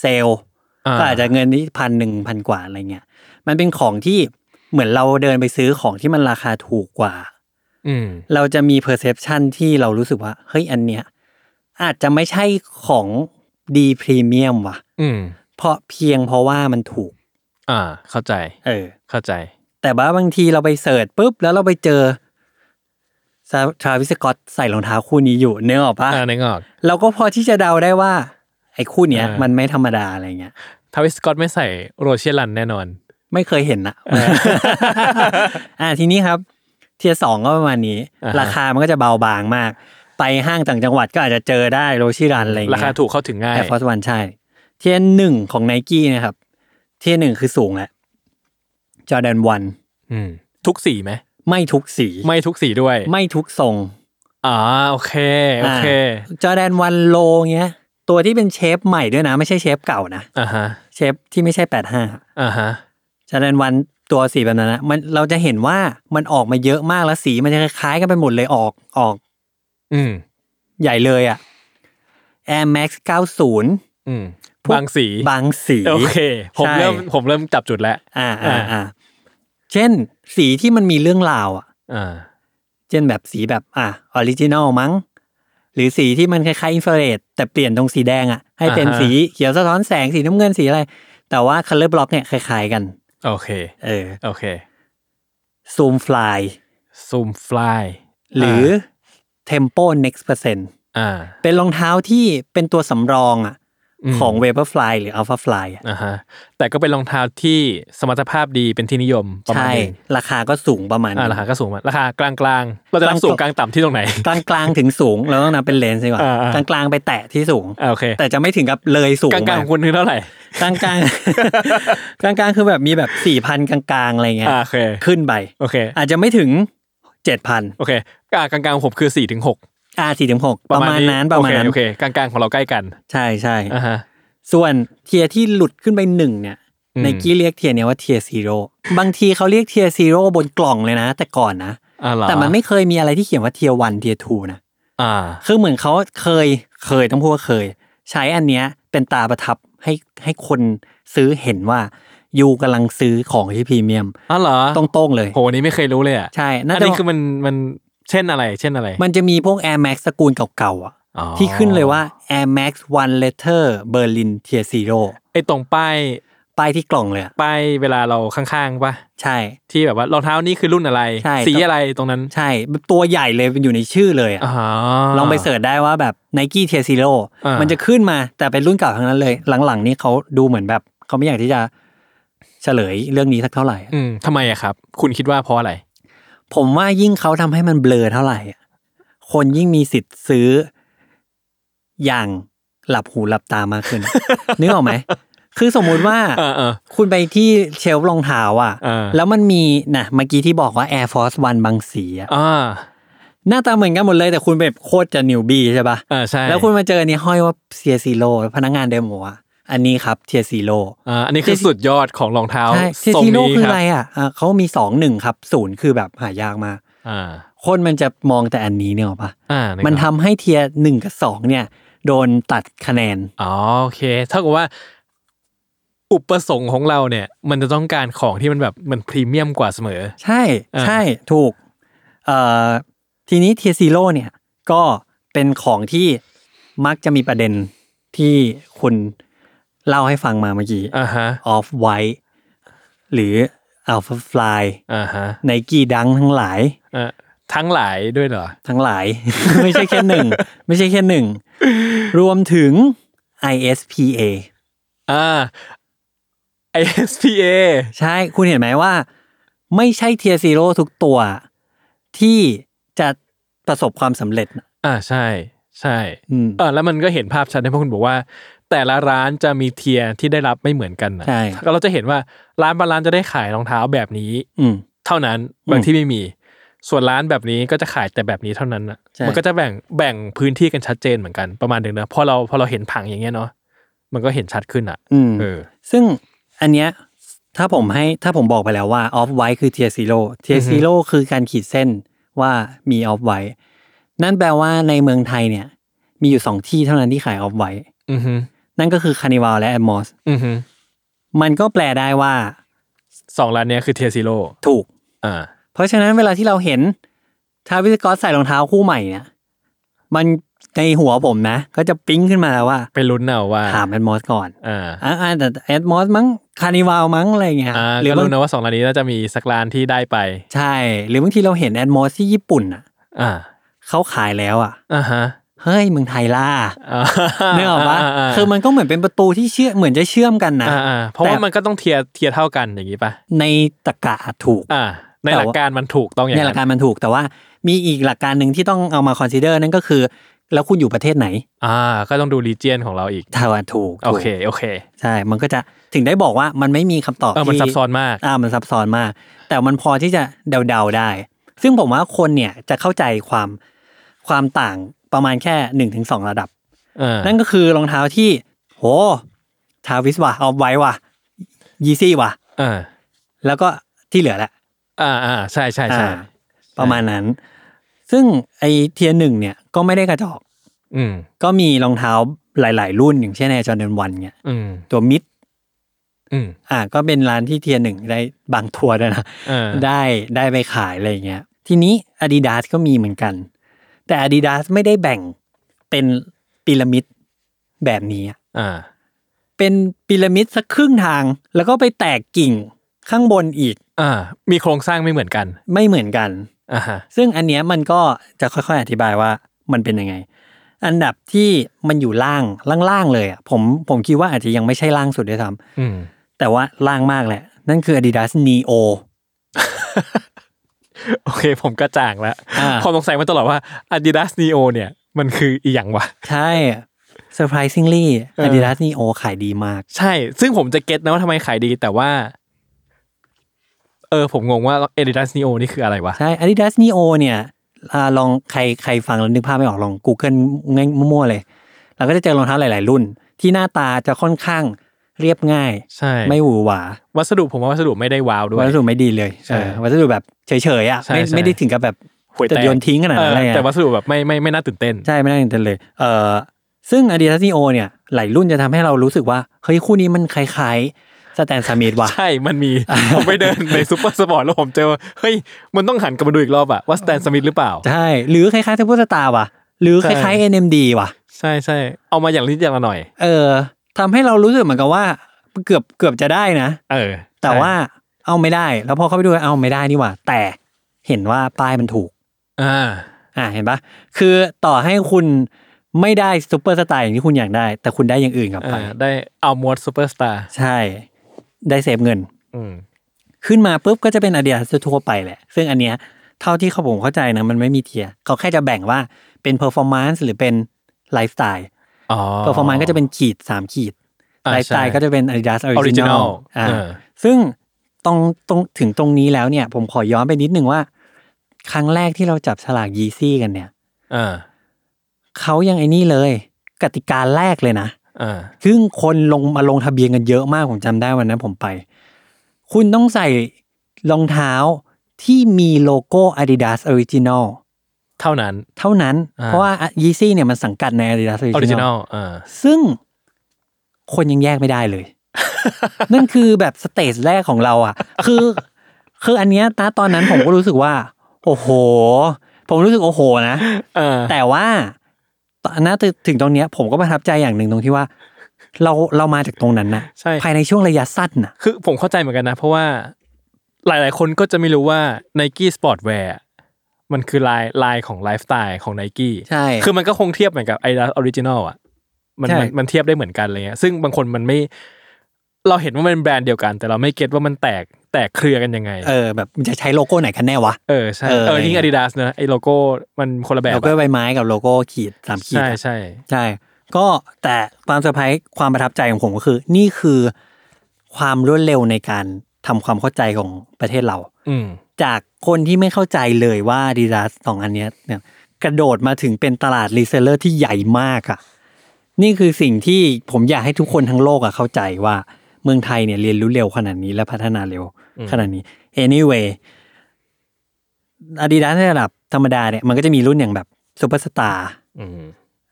เซลล์อ่าก็อาจจะเงินที่พันหนึ่งพันกว่าอะไรเงี้ย มันเป็นของที่เหมือนเราเดินไปซื้อของที่มันราคาถูกกว่าอืมเราจะมี perception ที่เรารู้สึกว่า เฮ้ยอันเนี้ยอาจจะไม่ใช่ของ ดีพรีเมียมว่ะ อืม เพราะเพียงเพราะว่ามันถูก อ่า เข้าใจ เออ เข้าใจ แต่ว่าบางทีเราไป search ปุ๊บ แล้วเราไปเจอ Travis Scott ใส่รองเท้าคู่นี้อยู่เนื้อออกปะอ่านึกออก เราก็พอที่จะเดาได้ว่า ไอ้คู่เนี้ย อ่ามัน มันไม่ธรรมดาอะไรเงี้ย Travis Scott ไม่ใส่ Roshe Run แน่นอน ไม่เคยเห็นนะ อ่าทีนี้ครับ tier สองก็ประมาณนี้ อ่าฮะ ราคามันก็จะเบาบางมาก ไปห้างต่างจังหวัดก็อาจจะเจอได้ Roshe Run อะไรเงี้ยราคาถูกเข้าถึงง่าย Air Force One ใช่tier หนึ่งของไนกี้นะครับ tier หนึ่งคือสูงแหละ Jordan One อืมทุกสีไหมไม่ทุกสี ไม่ทุกสีด้วย ไม่ทุกทรงอ่าโอเคโอเค Jordan One Low เงี้ย ตัวที่เป็น shape ใหม่ด้วยนะ ไม่ใช่ shape เก่านะอ่าฮะ shape ที่ไม่ใช่แปดห้าอ่าฮะ Jordan One ตัวสีแบบนั้นนะมันเราจะเห็นว่ามันออกมาเยอะมากแล้วสีมันจะคล้ายๆกันไปหมดเลยออกออก อืม ใหญ่เลยอะ Air Max 90อืมพวกบางสี บางสี โอเค ผมใช่เริ่มผมเริ่มจับจุดแล้ว อ่าอ่าอ่าเช่น สีที่มันมีเรื่องราวอะอ่าเช่นแบบสีแบบอะ original มั้ง หรือสีที่มันคล้ายๆ Infrared แต่เปลี่ยนตรงสีแดงอะให้เป็นอ่าฮะสีเขียวสะท้อนแสงสีน้ำเงินสีอะไร แต่ว่า color block เนี่ยคล้ายๆกัน โอเค เออ โอเค zoom fly ซูมฟลายหรือ tempo next percent อ่าเป็นรองเท้าที่เป็นตัวสำรองอะอืมของ Vaporfly หรือ Alpha Fly อะอ่าฮะแต่ก็เป็นรองเท้าที่สมรรถภาพดีเป็นที่นิยมประมาณใช่หนึงราคาก็สูงประมาณอ่านึงราคาก็สูงมากราคากลางกลางๆ เราจะกลางนับสูงกลางต่ำที่ตรงไหนกลางกลางๆถึงสูงเราต้องนับเป็นเลนส์ดีกว่าอ่าอ่ากลางกลางๆไปแตะที่สูงอ่าโอเคแต่จะไม่ถึงกับเลยสูงกลางกลางไปของคุณคือเท่าไหร่กลางกลางกลางกลางๆคือแบบมีแบบสี่พันกลางกลางๆอะไรเงี้ยอ่าโอเคขึ้นไปโอเค อาจจะไม่ถึง เจ็ดพันโอเคอ่ากลางกลางๆของผมคือสี่ถึงหกอ่าสี่ถึงหกประมาณนั้นประมาณนั้นโอเคโอเคกลางกลางๆของเราใกล้กัน ใช่ใช่อ่าฮะส่วน tier ที่หลุดขึ้นไปหนึ่งเนี่ยอืมในกี้เรียก tier เนี้ยว่า tier zero บางทีเขาเรียก tier zero บนกล่องเลยนะ แต่ก่อนนะอ่าเหรอแต่มันไม่เคยมีอะไรที่เขียนว่า tier one tier two นะอ่าคือเหมือนเขาเคยเคยต้องพูดว่าเคย ใช้อันเนี้ยเป็นตาประทับให้ให้คนซื้อเห็นว่า ยูกำลังซื้อของที่พรีเมียมอ๋อเหรอตรงๆเลยโหอันนี้ไม่เคยรู้เลยอะใช่น่าอันจะนี้คือมันมันเช่นอะไร เช่นอะไร มันจะมีพวก Air Max ตระกูลเก่าๆอะอ๋อที่ขึ้นเลยว่า Air Max One Letter Berlin Tier Zero ไอ้ตรงป้ายป้ายที่กล่องเลยอะป้ายเวลาเราข้างๆป่ะใช่ ที่แบบว่ารองเท้านี่คือรุ่นอะไรใช่สีอะไรตรงนั้น ใช่ ตัวใหญ่เลยเป็นอยู่ในชื่อเลยอะอ๋อลองไป search ได้ว่าแบบ Nike Tier Zero อ่ามันมันจะขึ้นมาแต่เป็นรุ่นเก่าทั้งนั้นเลย หลังๆนี้เขาดูเหมือนแบบเขาไม่อยากที่จะ เฉลยเรื่องนี้สักเท่าไหร่อะอืมทำไมอะครับ คุณคิดว่าเพราะอะไร ผมว่ายิ่งเขาทำให้มันเบลอเท่าไหร่อะคนยิ่งมีสิทธิ์ซื้อ อย่างหลับหูหลับตามากขึ้นนึกออกไหมคือสมมุติว่าเออเออคุณไปที่ shelf รองเท้าอะอ่าแล้วมันมีนะเมื่อกี้ที่บอกว่า Air Force One บางสีอะอ่าหน้าตาเหมือนกันหมดเลยแต่คุณแบบโคตรจะ newbie ใช่ปะอ่าใช่แล้วคุณมาเจออันนี้ห้อยว่า tier zero พนักงานเดินมาบอกว่า อันนี้ครับ tier zero อ่าอันนี้คือสุดยอดของรองเท้าใช่ tier ทรง zero นี้คือครัอะไรอะอะเขามีสองหนึ่งครับศูนย์คือแบบหายากมากอ่าคนมันจะมองแต่อันนี้เนี่ยหรอปะอ่ามันทำให้ tier หนึ่งกับสองเนี่ย โดนตัดคะแนนอ๋อโอเคเท่ากับว่า อุปสงค์ของเราเนี่ย มันจะต้องการของที่มันแบบมันพรีเมียมกว่าเสมอ ใช่อ่าใช่ถูกเอ่อทีนี้เทียซีโร่เนี่ยก็เป็นของที่มักจะมีประเด็นที่คุณ เล่าให้ฟังมาเมื่อกี้อ่าฮะ off white หรือ alpha fly อ่าฮะไนกี้ดังทั้งหลายเอ่อทั้งหลายด้วยเหรอ ทั้งหลาย ไม่ใช่แค่หนึ่ง ไม่ใช่แค่หนึ่ง รวมถึง ISPA อ่า ISPA ใช่คุณเห็นไหมว่า ไม่ใช่ tier zero ทุกตัว ที่จะประสบความสำเร็จน่ะอ่าใช่ ใช่อืมเออแล้วมันก็เห็นภาพชัดนะเพราะคุณบอกว่า แต่ละร้านจะมี tier ที่ได้รับไม่เหมือนกันนะใช่ก็เราจะเห็นว่าร้านบางร้านจะได้ขายรองเท้าแบบนี้ อืม เท่านั้นบางที่ไม่มี ส่วนร้านแบบนี้ก็จะขายแต่แบบนี้เท่านั้นนะใช่ มันก็จะแบ่งแบ่งพื้นที่กันชัดเจนเหมือนกันประมาณหนึ่งนะพอเราพอเราเห็นผังอย่างเงี้ยเนาะมันก็เห็นชัดขึ้นอะอืม เออ ซึ่งอันเนี้ยถ้าผมให้ถ้าผมบอกไปแล้วว่า Off-White คือเทียซีโร่เทียซีโร่คือการขีดเส้นว่ามี Off-White นั่นแปลว่าในเมืองไทยเนี่ย มีอยู่สองที่เท่านั้นที่ขาย off white อือฮึ นั่นก็คือ Carnival และ atmos อือฮึมันก็แปลได้ว่าสองร้านเนี้ยคือ tier zero ถูกอ่าเพราะฉะนั้นเวลาที่เราเห็น Travis Scott ใส่รองเท้าคู่ใหม่เนี่ยมันในหัวผมนะ ก็จะปิ๊งขึ้นมาแล้วว่า ไปลุ้นเอาว่า ถาม atmos ก่อนอ่าอ่าอ่าแต่ atmos มั้ง Carnival มั้งอะไรเงี้ยอ่าหรืก็บางรู้นะว่าสองร้านนี้น่าจะมีสักร้านที่ได้ไป ใช่ หรือบางทีเราเห็น atmos ที่ญี่ปุ่นอะ อ่าเขาขายแล้วอะอ่าฮะ เฮ้ยเมืองไทยล่าอ่าเนื้อออกปะาาคือมันก็เหมือนเป็นประตูที่เชื่อเหมือนจะเชื่อมกันนะอ่าอ่าเพราะว่าแต่มันก็ต้อง tier tier เท่ากันอย่างนี้ปะในตรรกะถูกอ่าในแต่หลักว่าการมันถูกต้องอย่างในหลันั้กนการมันถูกแต่ว่ามีอีกหลักการหนึ่งที่ต้องเอามา consider นั่นก็คือ แล้วคุณอยู่ประเทศไหน อ่า ก็ต้องดู region ของเราอีกถ้าว่าถูกถูกโอเคโอเค ใช่ มันก็จะถึงได้บอกว่ามันไม่มีคำตอบเออมันที่ซับซ้อนมากอ่ามันซับซ้อนมาก แต่มันพอที่จะเดาๆได้ ซึ่งผมว่าคนเนี่ยจะเข้าใจความความต่างประมาณแค่หนึ่งถึงสองระดับเออนั่นก็คือรองเท้าที่ โหทาวิสว่ะเอาไว้ว่ะYeezy ว่ะอ่าแล้วก็ที่เหลือแหละ อ่าอ่าใช่ใช่ใช่อ่าประมาณนั้น ซึ่งไอ tier หนึ่งเนี่ยก็ไม่ได้กระจอก อืม ก็มีรองเท้าหลาย ๆ รุ่นอย่างเช่น Air Jordan One เนี่ยอืมตัว Mid อืมอ่า ก็เป็นร้านที่ tier หนึ่งได้บางทัวร์ด้วยนะเออได้ได้ไปขายอะไรอย่างเงี้ย ทีนี้ Adidas ก็มีเหมือนกัน แต่ Adidas ไม่ได้แบ่งเป็นพีระมิดแบบนี้อะอ่า เป็นพีระมิดสักครึ่งทาง แล้วก็ไปแตกกิ่งข้างบนอีก อ่า มีโครงสร้างไม่เหมือนกัน ไม่เหมือนกันอ่าฮะซึ่งอันเนี้ยมันก็จะค่อยๆ อธิบายว่ามันเป็นยังไง อันดับที่มันอยู่ล่างล่างๆเลยอะผมผมคิดว่าอาจจะยังไม่ใช่ล่างสุดด้วยซ้อืมำแต่ว่าล่างมากแหละ นั่นคือ Adidas Neo โอเค ผมก็จ่างแล้วอ่าความสงสัยมาตลอดว่า Adidas Neo เนี่ย มันคืออีหยังวะ ใช่ surprisingly เออ Adidas Neo ขายดีมาก ใช่ ซึ่งผมจะเก็ตนะว่าทำไมขายดีแต่ว่า เออ ผมงงว่า Adidas Neo นี่คืออะไรวะ ใช่ Adidas Neo เนี่ยอ่าลองใครใครฟังแล้วนึกภาพไม่ออกลอง Google ง่ายมั่วๆเลยเราก็จะเจอรองเท้าหลาย ๆ รุ่น ที่หน้าตาจะค่อนข้าง เรียบง่าย ใช่ ไม่หวือหวา วัสดุผมว่าวัสดุไม่ได้ว้าวด้วย วัสดุไม่ดีเลยใช่เออวัสดุแบบเฉยๆอะใช่ไม่ใช่ไม่ได้ถึงกับแบบห่วยแตกจะโยนทิ้งขนาดนั้นเอออะไรเงี้ยแต่วัสดุแบบไม่ไม่ไม่น่าตื่นเต้น ใช่ไม่ได้ถึงเลย เออซึ่ง Adidas Neo เนี่ยหลายรุ่นจะทำให้เรารู้สึกว่าเฮ้ยคู่นี้มันคล้ายๆ Stan Smith ว่ะใช่ มันมี ผมไปเดินใน Supersports แล้วผมเจอว่าเฮ้ย มันต้องหันกลับมาดูอีกรอบอะว่า Stan Smith หรือเปล่า ใช่ หรือคล้ายๆเทปโปสตาร์ว่ะ หรือคล้ายๆ NMD ว่ะ ใช่ใช่เอามาอย่างนิดอย่างละหน่อย เออ ทำให้เรารู้สึกเหมือนกับว่า เกือบเกือบจะได้นะ เออ แต่ใช่ว่าเอาไม่ได้ แล้วพอเข้าไปดูเอาไม่ได้นี่หว่า แต่เห็นว่าป้ายมันถูก อ่า อ่าเห็นปะคือต่อให้คุณไม่ได้ซูเปอร์สไตล์อย่างที่คุณอยากได้ แต่คุณได้อย่างอื่นกลับไปอ่าได้เอา mood Superstar ใช่ ได้ save เงิน อืมขึ้นมาปุ๊บก็จะเป็น Adidas ทั่วไปแหละ ซึ่งอันเนี้ยเท่าที่เขาผมเข้าใจนะมันไม่มี tier เขาแค่จะแบ่งว่าเป็น performance หรือเป็นไลฟ์สไตล์ อ๋อ performance ก็จะเป็นขีดสามขีดอ่าไลฟ์สไตล์ใช่ก็จะเป็น Adidas Original Original อ่าเออซึ่งตรงตรงถึงตรงนี้แล้วเนี่ย ผมขอย้อนไปนิดนึงว่า ครั้งแรกที่เราจับฉลาก Yeezy กันเนี่ยอ่าเขายังไอ้นี่เลย กติกาแรกเลยนะอ่าซึ่งคนลงมาลงทะเบียนกันเยอะมาก ผมจำได้วันนั้นผมไป คุณต้องใส่รองเท้าที่มีโลโก้ Adidas Original เท่านั้น เท่านั้นอ่าเพราะว่า Yeezy เนี่ยมันสังกัดใน Adidas ออริจินอ Original ลอ่าซึ่งคนยังแยกไม่ได้เลย นั่นคือแบบ stage แรกของเราอะ คือ คืออันเนี้ยนะตอนนั้นผมก็รู้สึกว่า โอ้โห ผมรู้สึกโอ้โหนะเออแต่ว่าตอนนั้นถึงตรงเนี้ย ผมก็ประทับใจอย่างหนึ่งตรงที่ว่า เราเรามาจากตรงนั้นนะใช่ภายในช่วงระยะสั้นนะคือผมเข้าใจเหมือนกันนะ เพราะว่าหลาย ๆ คนก็จะไม่รู้ว่า Nike Sportswear มันคือลายลายของไลฟ์สไตล์ของ n i กี้ใช่คือมันก็คงเทียบเหมือนกับไอ d ออริจินอลอะมันใช่มันมันเทียบได้เหมือนกันอะไรเงี้ยซึ่งบางคนมันไม่เราเห็นว่ามันเป็นแบรนด์เดียวกัน แต่เราไม่ get ว่ามันแตกแตกเครือกันยังไง เออแบบมันจะใช้โลโก้ไหนกันแน่วะ เออใช่เออเออยิ่งอาดิดาสเนอะไอโลโก้มันคนละแบบ โลอะโก้ใบไม้กับโลโก้ขีดสามขีด ใช่อะใช่ใช่ ก็แต่ความเซอร์ไพรส์ความประทับใจของผมก็คือ นี่คือความรวดเร็วในการ ทำความเข้าใจของประเทศเรา อืมจากคนที่ไม่เข้าใจเลยว่าอาดิดาสสองอันเนี้ยเนี่ยกระโดดมาถึงเป็นตลาด reseller ที่ใหญ่มากอะ่ะ นี่คือสิ่งที่ผมอยากให้ทุกคนทั้งโลกอะเข้าใจว่าเมืองไทยเนี่ยเรียนรู้เร็วขนาดนี้และพัฒนาเร็วอืมขนาดนี้ anyway อาดิดาสในระดับธรรมดาเนี่ยมันก็จะมีรุ่นอย่างแบบซูเปอร์สตาร์อืม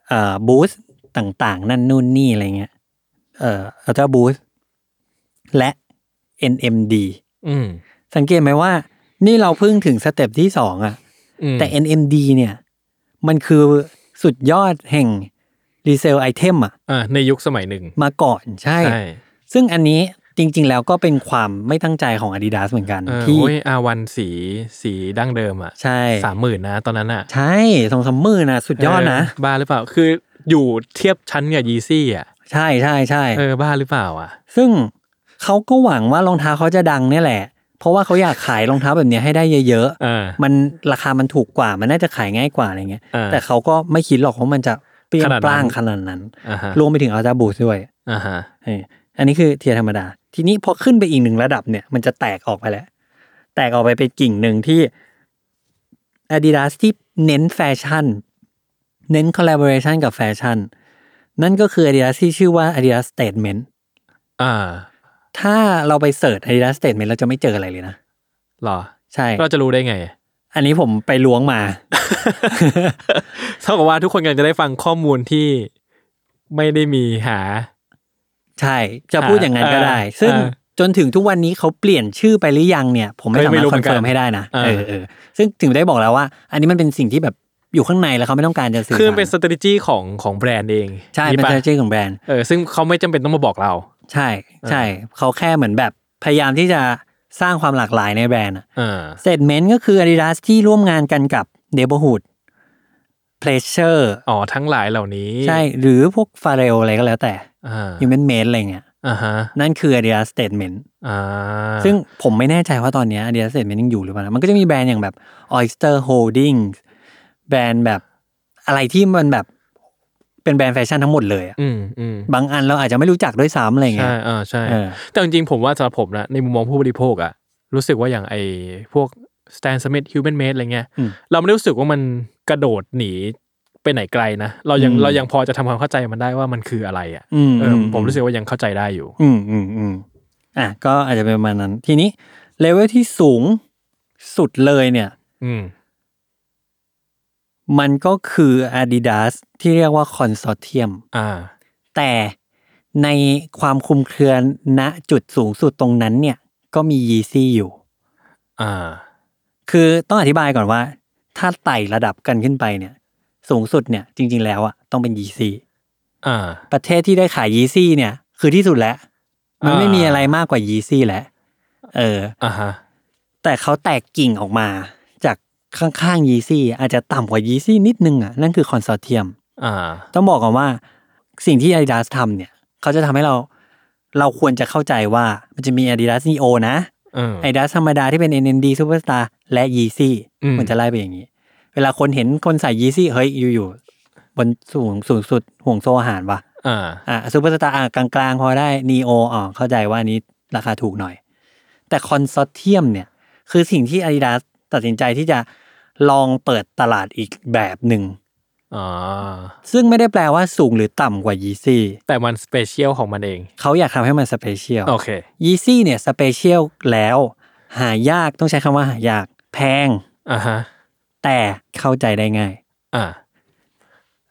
เอ่อ Boostต่างๆ นั่นนู่นนี่อะไรเงี้ยเอ่อ Ultraboost และ NMD อืมสังเกตไหมว่า นี่เราเพิ่งถึง step ที่สองอะอืมแต่ NMD เนี่ย มันคือสุดยอดแห่ง resale item อะอ่าในยุคสมัยหนึ่งมาก่อนใช่ใช่ ซึ่งอันนี้จริง ๆ แล้วก็เป็นความไม่ตั้งใจของ Adidas เหมือนกันเออที่โอ้ย R1สีสีดั้งเดิมอะใช่สามหมื่นนะตอนนั้นอะ ใช่สองสามหมื่นนะสุดยอดนะเบ้าหรือเปล่า คืออยู่เทียบชั้นกับยีซี่อะ ใช่ใช่ใช่เออบ้าหรือเปล่าอะ ซึ่ง เขาก็หวังว่ารองเท้าเขาจะดังเนี่ยแหละ เพราะว่าเขาอยากขายรองเท้าแบบเนี้ยให้ได้เยอะเออๆมันราคามันถูกกว่ามันน่าจะขายง่ายกว่าอะไรเงี้ย อ่าแต่เขาก็ไม่คิดหรอกว่ามันจะเปรี้ยงขนาดนั้น ปร้างขนาดนั้น อ่าฮะรวมไปถึงอัลตราบูสด้วยอ่าฮะเอออันนี้คือเทียร์ธรรมดา ทีนี้พอขึ้นไปอีกหนึ่งระดับเนี่ยมันจะแตกออกไปแล้ว แตกออกไปเป็นกิ่งหนึ่งที่ Adidas ที่เน้นแฟชั่น เน้น collaboration กับแฟชั่น นั่นก็คือ Adidas ที่ชื่อว่า Adidas Statement อ่า ถ้าเราไป search Adidas Statement เราจะไม่เจออะไรเลยนะหรอ ใช่เราจะรู้ได้ไง อันนี้ผมไปล้วงมาเท่ากับว่าทุกคนกำลังจะได้ฟังข้อมูลที่ไม่ได้มีหา ใช่ จะพูดอย่างนั้นก็ได้เออซึ่งเออจนถึงทุกวันนี้เขาเปลี่ยนชื่อไปหรือยังเนี่ย ผมไม่เออสาไม่มารรู้ถคอนเหมือนกันเฟิร์มให้ได้นะเออเออเออซึ่งถึงได้บอกแล้วว่า อันนี้มันเป็นสิ่งที่แบบ อยู่ข้างในแล้วเขาไม่ต้องการจะสื่อคือมันเป็นสาร strategy ของของแบรนด์เองใช่นี่เป็นปะ strategy ของแบรนด์เออซึ่งเขาไม่จำเป็นต้องมาบอกเรา ใช่ใช่เขาแค่เหมือนแบบพยายามที่จะสร้างความหลากหลายในแบรนด์เออสเตทเมนต์ก็คือ Adidas ที่ร่วมงานกันกับ Neighborhood Pleasure อ๋อทั้งหลายเหล่านี้ ใช่ หรือพวก Pharrell อะไรก็แล้วแต่อ่า Human Made อะไรเงี้ยอ่าฮะนั่นคือ Adidas Statement อ่าซึ่งผมไม่แน่ใจว่าตอนเนี้ย Adidas Statement ยังอยู่หรือเปล่านะมันก็จะมีแบรนด์อย่างแบบ Oyster Holdings แบรนด์แบบอะไรที่มันแบบเป็นแบรนด์แฟชั่นทั้งหมดเลยอะอืมอืมบางอันเราอาจจะไม่รู้จักด้วยซ้ำอะไรเงี้ยใช่ อ่าใช่ เออ แต่จริงๆผมว่าสำหรับผมนะในมุมมองผู้บริโภคอะรู้สึกว่าอย่างไอพวก Stan Smith Human Made อะไรเงี้ย อืม เราไม่ได้รู้สึกว่ามันกระโดดหนีไปไหนไกลนะ เรายังอืม เรายังพอจะทำความเข้าใจมันได้ว่ามันคืออะไรอะอืมเอออมผมรู้สึกว่ายังเข้าใจได้อยู่ อืมอืมอืมอะก็อาจจะเป็นประมาณนั้น ทีนี้เลเวลที่สูงสุดเลยเนี่ย อืม มันก็คือ Adidas ที่เรียกว่า Consortium อ่าแต่ในความคลุมเครือณจุดสูงสุดตรงนั้นเนี่ย ก็มี Yeezy อยู่อ่าคือต้องอธิบายก่อนว่า ถ้าไต่ระดับกันขึ้นไปเนี่ย สูงสุดเนี่ย จริง ๆ แล้วอะต้องเป็น Yeezy อ่าประเทศที่ได้ขาย Yeezy เนี่ย คือที่สุดแล้วมันไม่อ่ามีมีอะไรมากกว่า Yeezy แล้วเอออ่าฮะแต่เขาแตกกิ่งออกมาจาก ข้างๆ Yeezy อาจจะต่ำกว่า Yeezy นิดนึงอะนั่นคือคอนโซเทียมอ่าต้องบอกก่อนว่าสิ่งที่ Adidas ทำเนี่ย เขาจะทำให้เราเราควรจะเข้าใจว่ามันจะมี Adidas Neo นะเออ Adidas ธรรมดาที่เป็น NMD Superstar และ Yeezy อืมมันจะไล่ไปอย่างนี้ เวลาคนเห็นคนใส่ Yeezy เฮ้ยอยู่ๆบนสูงสูงสุดห่วงโซ่อาหารวะอ่าอะซูเปอร์สตาร์อะกลางๆ พอได้ Neo อ๋อเข้าใจว่าอันนี้ราคาถูกหน่อย แต่ Consortium เนี่ย คือสิ่งที่ Adidas ตัดสินใจที่จะ ลองเปิดตลาดอีกแบบหนึ่งอ๋อซึ่งไม่ได้แปลว่าสูงหรือต่ำกว่า Yeezy แต่มัน special ของมันเอง เขาอยากทำให้มัน special โอเค Yeezy เนี่ย special แล้ว หายากต้องใช้คำว่าหายาก แพงอ่าฮะแต่เข้าใจได้ง่าย อ่า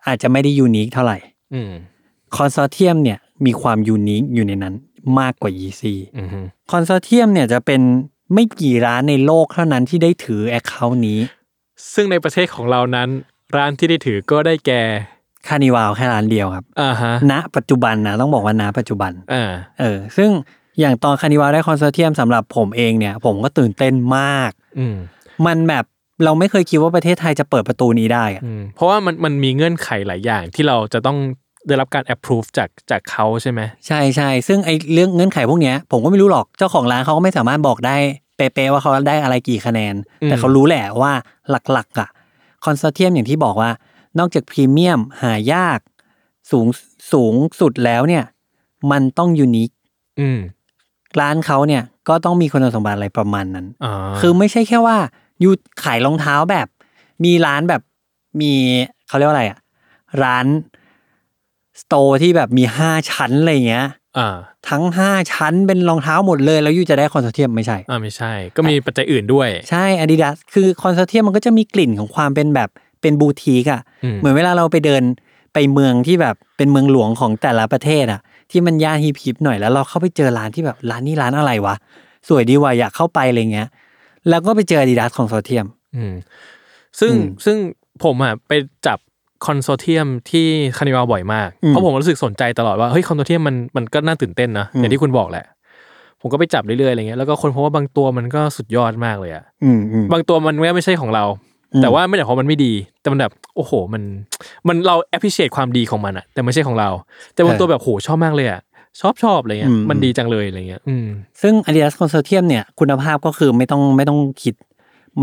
อาจจะไม่ได้ unique เท่าไหร่ อืม Consortium เนี่ยมีความ unique อยู่ในนั้นมากกว่า Yeezy อืมฮึ Consortium เนี่ยจะเป็นไม่กี่ร้านในโลกเท่านั้นที่ได้ถือ account นี้ ซึ่งในประเทศของเรานั้น ร้านที่ได้ถือก็ได้แก่ Carnival แค่ร้านเดียวครับอ่าฮะณปัจจุบันนะต้องบอกว่าณปัจจุบันอ่าเออ ซึ่งอย่างตอน Carnival ได้ Consortium สำหรับผมเองเนี่ย ผมก็ตื่นเต้นมาก อืมมันแบบเราไม่เคยคิดว่าประเทศไทยจะเปิดประตูนี้ได้อะอืมเพราะว่ามันมันมีเงื่อนไขหลายอย่างที่เราจะต้องได้รับการ approve จากจากเขาใช่ไหมใช่ใช่ซึ่งไอ้เรื่องเงื่อนไขพวกเนี้ยผมก็ไม่รู้หรอกเจ้าของร้านเขาก็ไม่สามารถบอกได้ เป๊ะๆว่าเขาได้อะไรกี่คะแนน แต่เขารู้แหละว่าหลักๆอะคอนโซเทียมอย่างที่บอกว่า นอกจากพรีเมียมหายากสูงสูงสุดแล้วเนี่ย มันต้องยูนิคอืมร้านเขาเนี่ยก็ต้องมีคุณสมบัติอะไรประมาณนั้นอ่าคือไม่ใช่แค่ว่ายูขายรองเท้าแบบ มีร้านแบบมีเขาเรียกว่าอะไรอะร้าน store ที่แบบมีห้าชั้นอะไรเงี้ย อ่าทั้งห้าชั้นเป็นรองเท้าหมดเลย แล้ว you จะได้ Consortium ไม่ใช่อ่าไม่ใช่ ก็มีปัจจัยอื่นด้วย ใช่ Adidas คือ Consortium มันก็จะมีกลิ่นของความเป็นแบบเป็นบูติกอะอืมเหมือนเวลาเราไปเดินไปเมืองที่แบบเป็นเมืองหลวงของแต่ละประเทศอะที่มันย่าน hip hip ๆหน่อยแล้วเราเข้าไปเจอร้านที่แบบร้านนี้ร้านอะไรวะสวยดีว่ะอยากเข้าไปอะไรเงี้ย แล้วก็ไปเจอ Adidas Consortium อืมซึ่งอืมซึ่งผมอะไปจับ Consortium ที่ Carnival บ่อยมากอืมเพราะผมรู้สึกสนใจตลอดว่าเฮ้ย Consortium มันมันก็น่าตื่นเต้นนะอืมอย่างที่คุณบอกแหละ ผมก็ไปจับเรื่อยๆอะไรเงี้ยแล้วก็ค้นพบว่าบางตัวมันก็สุดยอดมากเลยอะอืมอืมบางตัวมันไม่ใช่ของเราอืมแต่ว่าไม่ได้เพราะมันไม่ดี แต่มันแบบโอ้โห มัน มันเรา appreciate ความดีของมันอะแต่ไม่ใช่ของเรา แต่บางตัวแบบโหชอบมากเลยอะชอบชอบอะไรเงี้ยอืมมันดีจังเลยอะไรเงี้ยอืมซึ่ง Adidas Consortium เนี่ย คุณภาพก็คือไม่ต้องไม่ต้องคิด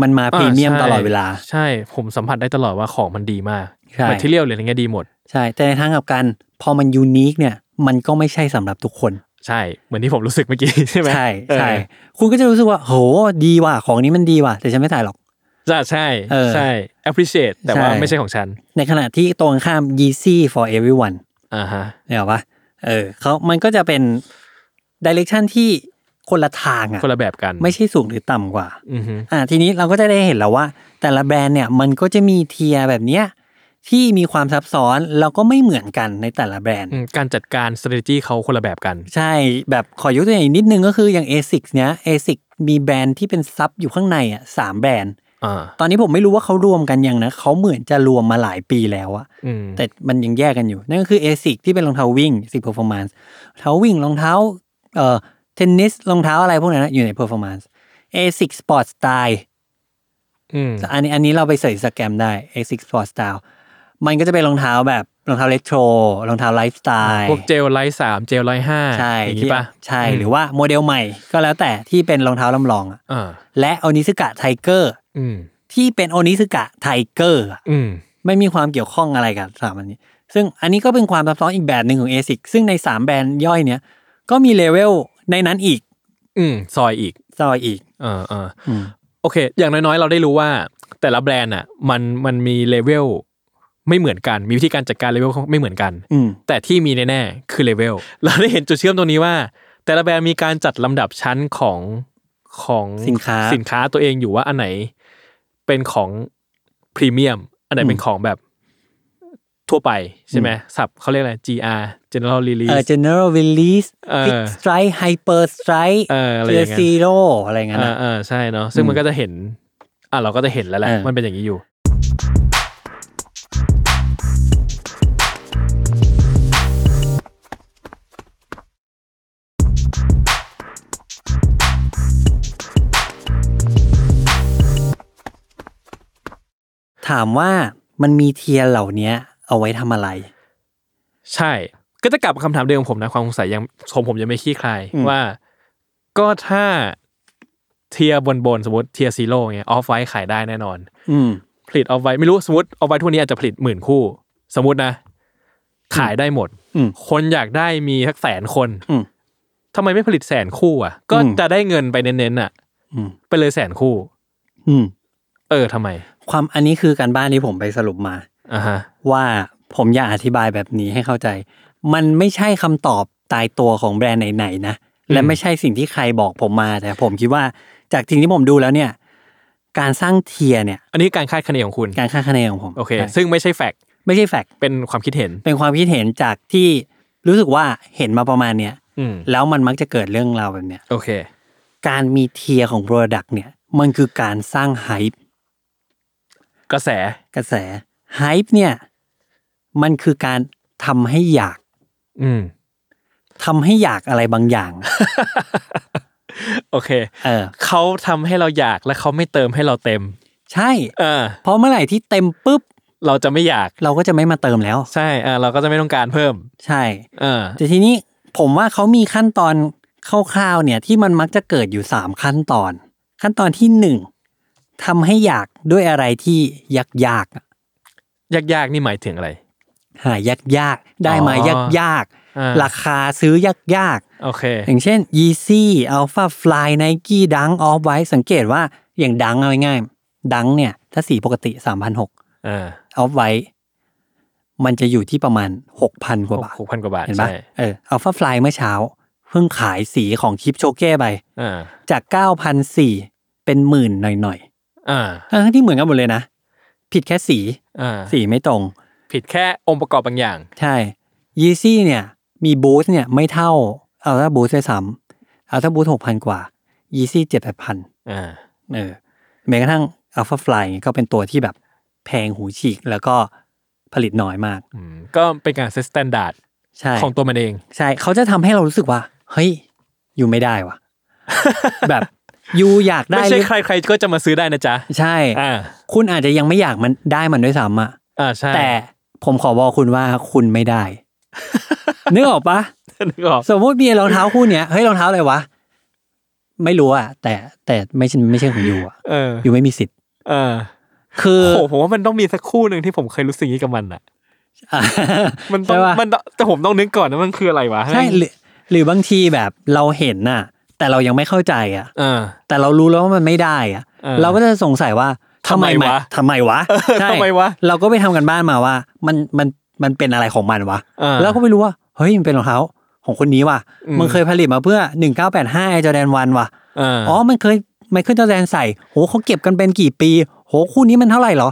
มันมาพรีเมียมใช่ตลอดเวลา ใช่ ผมสัมผัสได้ตลอดว่าของมันดีมากใช่ material เลยอะไรเงี้ยดีหมด ใช่ แต่ในทางกลับกันพอมัน unique เนี่ยมันก็ไม่ใช่สำหรับทุกคน ใช่ เหมือนที่ผมรู้สึกเมื่อกี้ใช่ไหมใช่ใช่เออคุณก็จะรู้สึกว่า โหดีว่ะของนี้มันดีว่ะ แต่ฉันไม่ใส่หรอกจะใช่เออใช่ appreciate แต่ว่าใช่ไม่ใช่ของฉัน ในขณะที่ตรงข้าม Yeezy for everyone อ่าฮะเนี่ยหรอปะเออเขามันก็จะเป็น direction ที่คนละทางอะคนละแบบกัน ไม่ใช่สูงหรือต่ำกว่าอือฮึอ่า ทีนี้เราก็จะได้เห็นแล้วว่า แต่ละแบรนด์เนี่ยมันก็จะมี tier แบบเนี้ย ที่มีความ sub ซ้อนแล้วก็ไม่เหมือนกันในแต่ละแบรนด์อืมการจัดการ strategy เขาคนละแบบกัน ใช่แบบขอยกตัวอย่างอีกนิดนึงก็คืออย่าง ASICS เนี้ย ASICS มีแบรนด์ที่เป็นซับอยู่ข้างในอะสามแบรนด์อ่าตอนนี้ผมไม่รู้ว่าเขารวมกันยังนะเขาเหมือนจะรวมมาหลายปีแล้วอะอืมแต่มันยังแยกกันอยู่ นั่นก็คือ ASIC ที่เป็นรองเท้าวิ่ง ASICS Performance รองเท้าวิ่งรองเท้าเอ่อเทนนิสรองเท้าอะไรพวกนั้นนะอยู่ใน Performance ASICS Sport Style อืมอันนี้อันนี้เราไป search สแกมได้ ASICS Sport Style มันก็จะเป็นรองเท้าแบบรองเท้าเรโทรรองเท้าไลฟ์สไตล์พวก GEL-LYTE สาม GEL-LYTE ห้าใช่อย่างที่นี้ปะใช่หรือว่าโมเดลใหม่ก็แล้วแต่ที่เป็นรองเท้าลำลองอะอ่าและ Onitsuka Tiger อืมที่เป็น Onitsuka Tiger อืมไม่มีความเกี่ยวข้องอะไรกับสามอันนี้ ซึ่งอันนี้ก็เป็นความซับซ้อนอีกแบบหนึ่งของ ASICS ซึ่งใน3แบรนด์ย่อยเนี้ยก็มีเลเวลในนั้นอีก อืมซอยอีกซอยอีกเออเอออืมโอเค อย่างน้อยๆ เราได้รู้ว่าแต่ละแบรนด์อะ มันมันมีเลเวล ไม่เหมือนกัน มีวิธีการจัดการเลเวลไม่เหมือนกันอืมแต่ที่มีแน่ๆคือเลเวลเราได้เห็นจุดเชื่อมตรงนี้ว่า แต่ละแบรนด์มีการจัดลำดับชั้นของของสินค้าสินค้าตัวเองอยู่ว่าอันไหนเป็นของพรีเมียม อันไหนเป็นของแบบทั่วไปใช่ไหมสับเขาเรียกอะไร GR General เอ่อ Release general release เออ big strike hyper strike เอออะไรอย่างเงี้ย zero อะไรเงี้ยอ่านะอ่าใช่เนาะซึ่งมันก็จะเห็นอะเราก็จะเห็นแล้วแหละเออมันเป็นอย่างนี้อยู่ ถามว่ามันมี tier เหล่านี้เอาไว้ทำอะไร ใช่ ก็จะกลับมาคำถามเดิมของผมนะความสงสัยยังผมผมยังไม่คลี่คลายอืมว่า ก็ถ้า tier บนบนๆสมมติ tier zero เงี้ย Off-White ขายได้แน่นอน อืมผลิต Off-White ไม่รู้สมมติ Off-White ทุกวันนี้อาจจะผลิตหมื่นคู่ สมมตินะ ขายได้หมดอืมคนอยากได้มีสักแสนคนอืมทำไมไม่ผลิตแสนคู่อะ ก็อืมจะได้เงินไปเน้นๆอะอืมไปเลยแสนคู่ อืมเออทำไมความอันนี้คือการบ้านที่ผมไปสรุปมาอ่าฮะว่าผมอยากอธิบายแบบนี้ให้เข้าใจ มันไม่ใช่คำตอบตายตัวของแบรนด์ไหนๆนะและไม่ใช่สิ่งที่ใครบอกผมมา แต่ผมคิดว่าจากสิ่งที่ผมดูแล้วเนี่ย การสร้างเทียร์เนี่ย อันนี้การคาดคะเนของคุณ การคาดคะเนของผมโอเคใช่ซึ่งไม่ใช่แฟกต์ไม่ใช่แฟกต์เป็นความคิดเห็น เป็นความคิดเห็นจากที่รู้สึกว่าเห็นมาประมาณเนี้ยอืมแล้วมันมักจะเกิดเรื่องราวแบบเนี้ยโอเค การมีเทียร์ของ Product เนี่ย มันคือการสร้างไฮป์ กระแสกระแสไฮป์เนี่ย มันคือการทำให้อยาก อืมทำให้อยากอะไรบางอย่าง โอเค เออเขาทำให้เราอยากและเขาไม่เติมให้เราเต็ม ใช่ เออเพราะเมื่อไหร่ที่เต็มปุ๊บเราจะไม่อยาก เราก็จะไม่มาเติมแล้ว ใช่อ่าเราก็จะไม่ต้องการเพิ่ม ใช่ เออแต่ทีนี้ผมว่าเขามีขั้นตอนคร่าวๆเนี่ย ที่มันมักจะเกิดอยู่สามขั้นตอน ขั้นตอนที่หนึ่ง ทำให้อยากด้วยอะไรที่ยากยากๆอะยากๆนี่หมายถึงอะไร หายากยากๆได้มาอ๋อยากยากๆอ่าราคาซื้อยากยากๆโอเค อย่างเช่น Yeezy Alpha Fly Nike Dunk Off White สังเกตว่าอย่างดังเอาง่ายๆดังเนี่ยถ้าสีปกติ3,600อ่า Off White มันจะอยู่ที่ประมาณ6,000กว่าบาทหกพันกว่าบาท เห็นปะใช่เออ Alpha Fly เมื่อเช้า เพิ่งขายสีของคลิปโชเก้ไปอ่าจาก9,400เป็นหมื่นหน่อย อ่าๆทั้งที่เหมือนกันหมดเลยนะ ผิดแค่สีอ่าสีไม่ตรง ผิดแค่องค์ประกอบบางอย่าง ใช่ Yeezy เนี่ยมีบูสเนี่ยไม่เท่า Ultra Boost ด้วยซ้ำ Ultra Boost 6,000กว่า Yeezy 7,8,000อ่าเออแม้กระทั่ง Alpha Fly ก็เป็นตัวที่แบบแพงหูฉีกแล้วก็ผลิตน้อยมากอืมก็เป็นการ set standard ใช่ของตัวมันเอง ใช่ เขาจะทำให้เรารู้สึกว่า เฮ้ย อ you่ไม่ได้ว่ะ แบบ ยูอยากได้ไม่ใช่รือใครๆก็จะมาซื้อได้นะจ๊ะ ใช่อ่าคุณอาจจะยังไม่อยากมันได้มันด้วยซ้ำอะอ่าใช่แต่ผมขอบอกคุณว่าคุณไม่ได้นึกออกปะนึกออกสมมติมีรองเท้าคู่เนี้ยเฮ้ยรองเท้าอะไรวะไม่รู้อะแต่แต่ไม่ใช่ไม่ใช่ของยูอะเออยูไม่มีสิทธิ์ เออ คือโอ้โหผมว่ามันต้องมีสักคู่หนึ่งที่ผมเคยรู้สึกอย่างนี้กับมันอะอะมันต้องใช่ปะมันต้องแต่ผมต้องนึกก่อนนะมันคืออะไรวะใช่หรือหรือบางทีแบบเราเห็นน่ะ แต่เรายังไม่เข้าใจอะเออแต่เรารู้แล้วว่ามันไม่ได้อะเออเราก็จะสงสัยว่าทำไมวะทำไมวะใช่ทำไมวะ เราก็ไปทำกันบ้านมาว่า มันมันมันเป็นอะไรของมันวะเออแล้วก็ไปรู้ว่าเฮ้ยมันเป็นรองเท้าของคนนี้ว่ะอืมมันเคยผลิตมาเพื่อหนึ่งเก้าแปดห้าจอแดนวันว่ะเอออ๋อมันเคยไมเคิลจอแดนใส่โหเขาเก็บกันเป็นกี่ปี โหคู่นี้มันเท่าไหร่เหรอ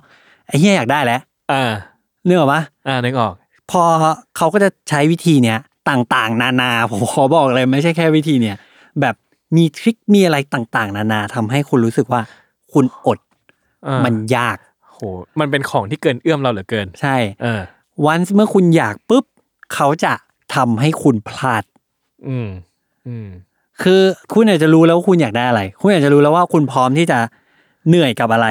ไอ้เฮียอยากได้แล้วอ่าเนื้ออกปะอ่านึกออก พอเขาก็จะใช้วิธีเนี้ยต่างๆ นานาผมขอบอกเลยไม่ใช่แค่วิธีเนี้ย แบบมีทริคมีอะไรต่างๆ นานาทำให้คุณรู้สึกว่าคุณอดอ่ามันยากโหมันเป็นของที่เกินเอื้อมเราเหลือเกิน ใช่เออวันเมื่อคุณอยากปุ๊บ เขาจะทำให้คุณพลาด อืมอืมคือคุณอาจจะรู้แล้วว่าคุณอยากได้อะไร คุณอาจจะรู้แล้วว่าคุณพร้อมที่จะเหนื่อยกับอะไร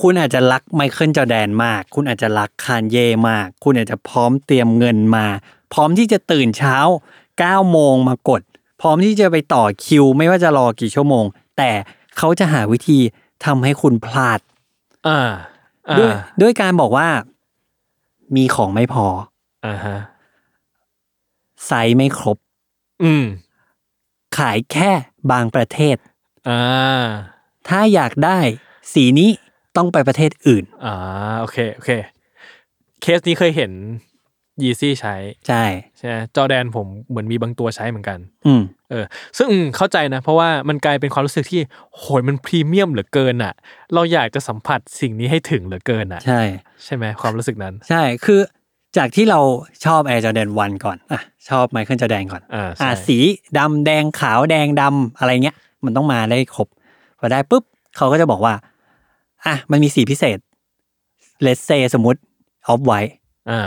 คุณอาจจะรักไมเคิลจอร์แดนมาก คุณอาจจะรักคานเย่มาก คุณอาจจะพร้อมเตรียมเงินมา พร้อมที่จะตื่นเช้าเก้าโมงมากด พร้อมที่จะไปต่อคิว ไม่ว่าจะรอกี่ชั่วโมง แต่เขาจะหาวิธีทำให้คุณพลาดอ่าอ่าด้วยด้วยการบอกว่า มีของไม่พออ่าฮะไซส์ไม่ครบ อืม ขายแค่บางประเทศอ่าถ้าอยากได้สีนี้ต้องไปประเทศอื่น อ่า โอเค โอเค เคสนี้เคยเห็น ยีซี่ใช้ ใช่ใช่ไหมจอแดนผมเหมือนมีบางตัวใช้เหมือนกัน อืมเออ ซึ่งอืมเข้าใจนะ เพราะว่ามันกลายเป็นความรู้สึกที่โหยมันพรีเมียมเหลือเกินอะ เราอยากจะสัมผัสสิ่งนี้ให้ถึงเหลือเกินอะ ใช่ ใช่ไหมความรู้สึกนั้น ใช่คือจากที่เราชอบ Air Jordan 1ก่อนอะชอบ Michael Jordan ก่อนอ่าใช่อะสีดำแดงขาวแดงดำอะไรเงี้ย มันต้องมาได้ครบพอได้ปุ๊บเขาก็จะบอกว่าอะมันมีสีพิเศษ let's say สมมติ off white อ่า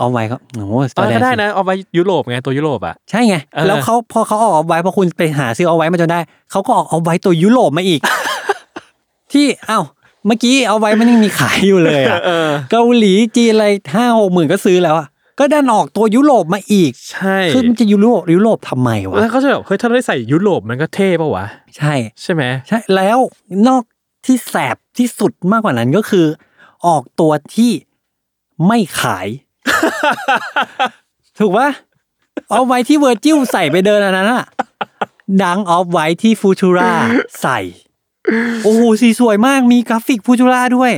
off white ก็โอ้โหเออ Jordan ก็ได้นะเอาไว้ยุโรปไงตัวยุโรปอะใช่ไงเออแล้วเขาพอเขาออกเอาไว้พอคุณไปหาซื้อเอาไว้มาจนได้เขาก็ออกเอาไว้ตัวยุโรปมาอีก ที่เอ้าเมื่อกี้เอาไว้มันยังมีขายอยู่เลยอะเออเกาหลีจีนอะไรห้าหกหมื่นก็ซื้อแล้วอะก็ดันออกตัวยุโรปมาอีก ใช่คือมันจะยุโรปยุโรปทำไมวะแล้วเขาจะแบบเฮ้ยถ้าได้ใส่ยุโรปมันก็เท่ปะวะใช่ใช่ไหมใช่แล้วนอกที่แสบที่สุดมากกว่านั้นก็คือ ออกตัวที่ไม่ขาย ถูกปะเอาไว้ที่เวอร์จิลใส่ไปเดินอันนั้นอะดังออฟไว้ที่ฟูทูราใส่ โอ้โหสีสวยมากมีกราฟิกฟูทูราด้วย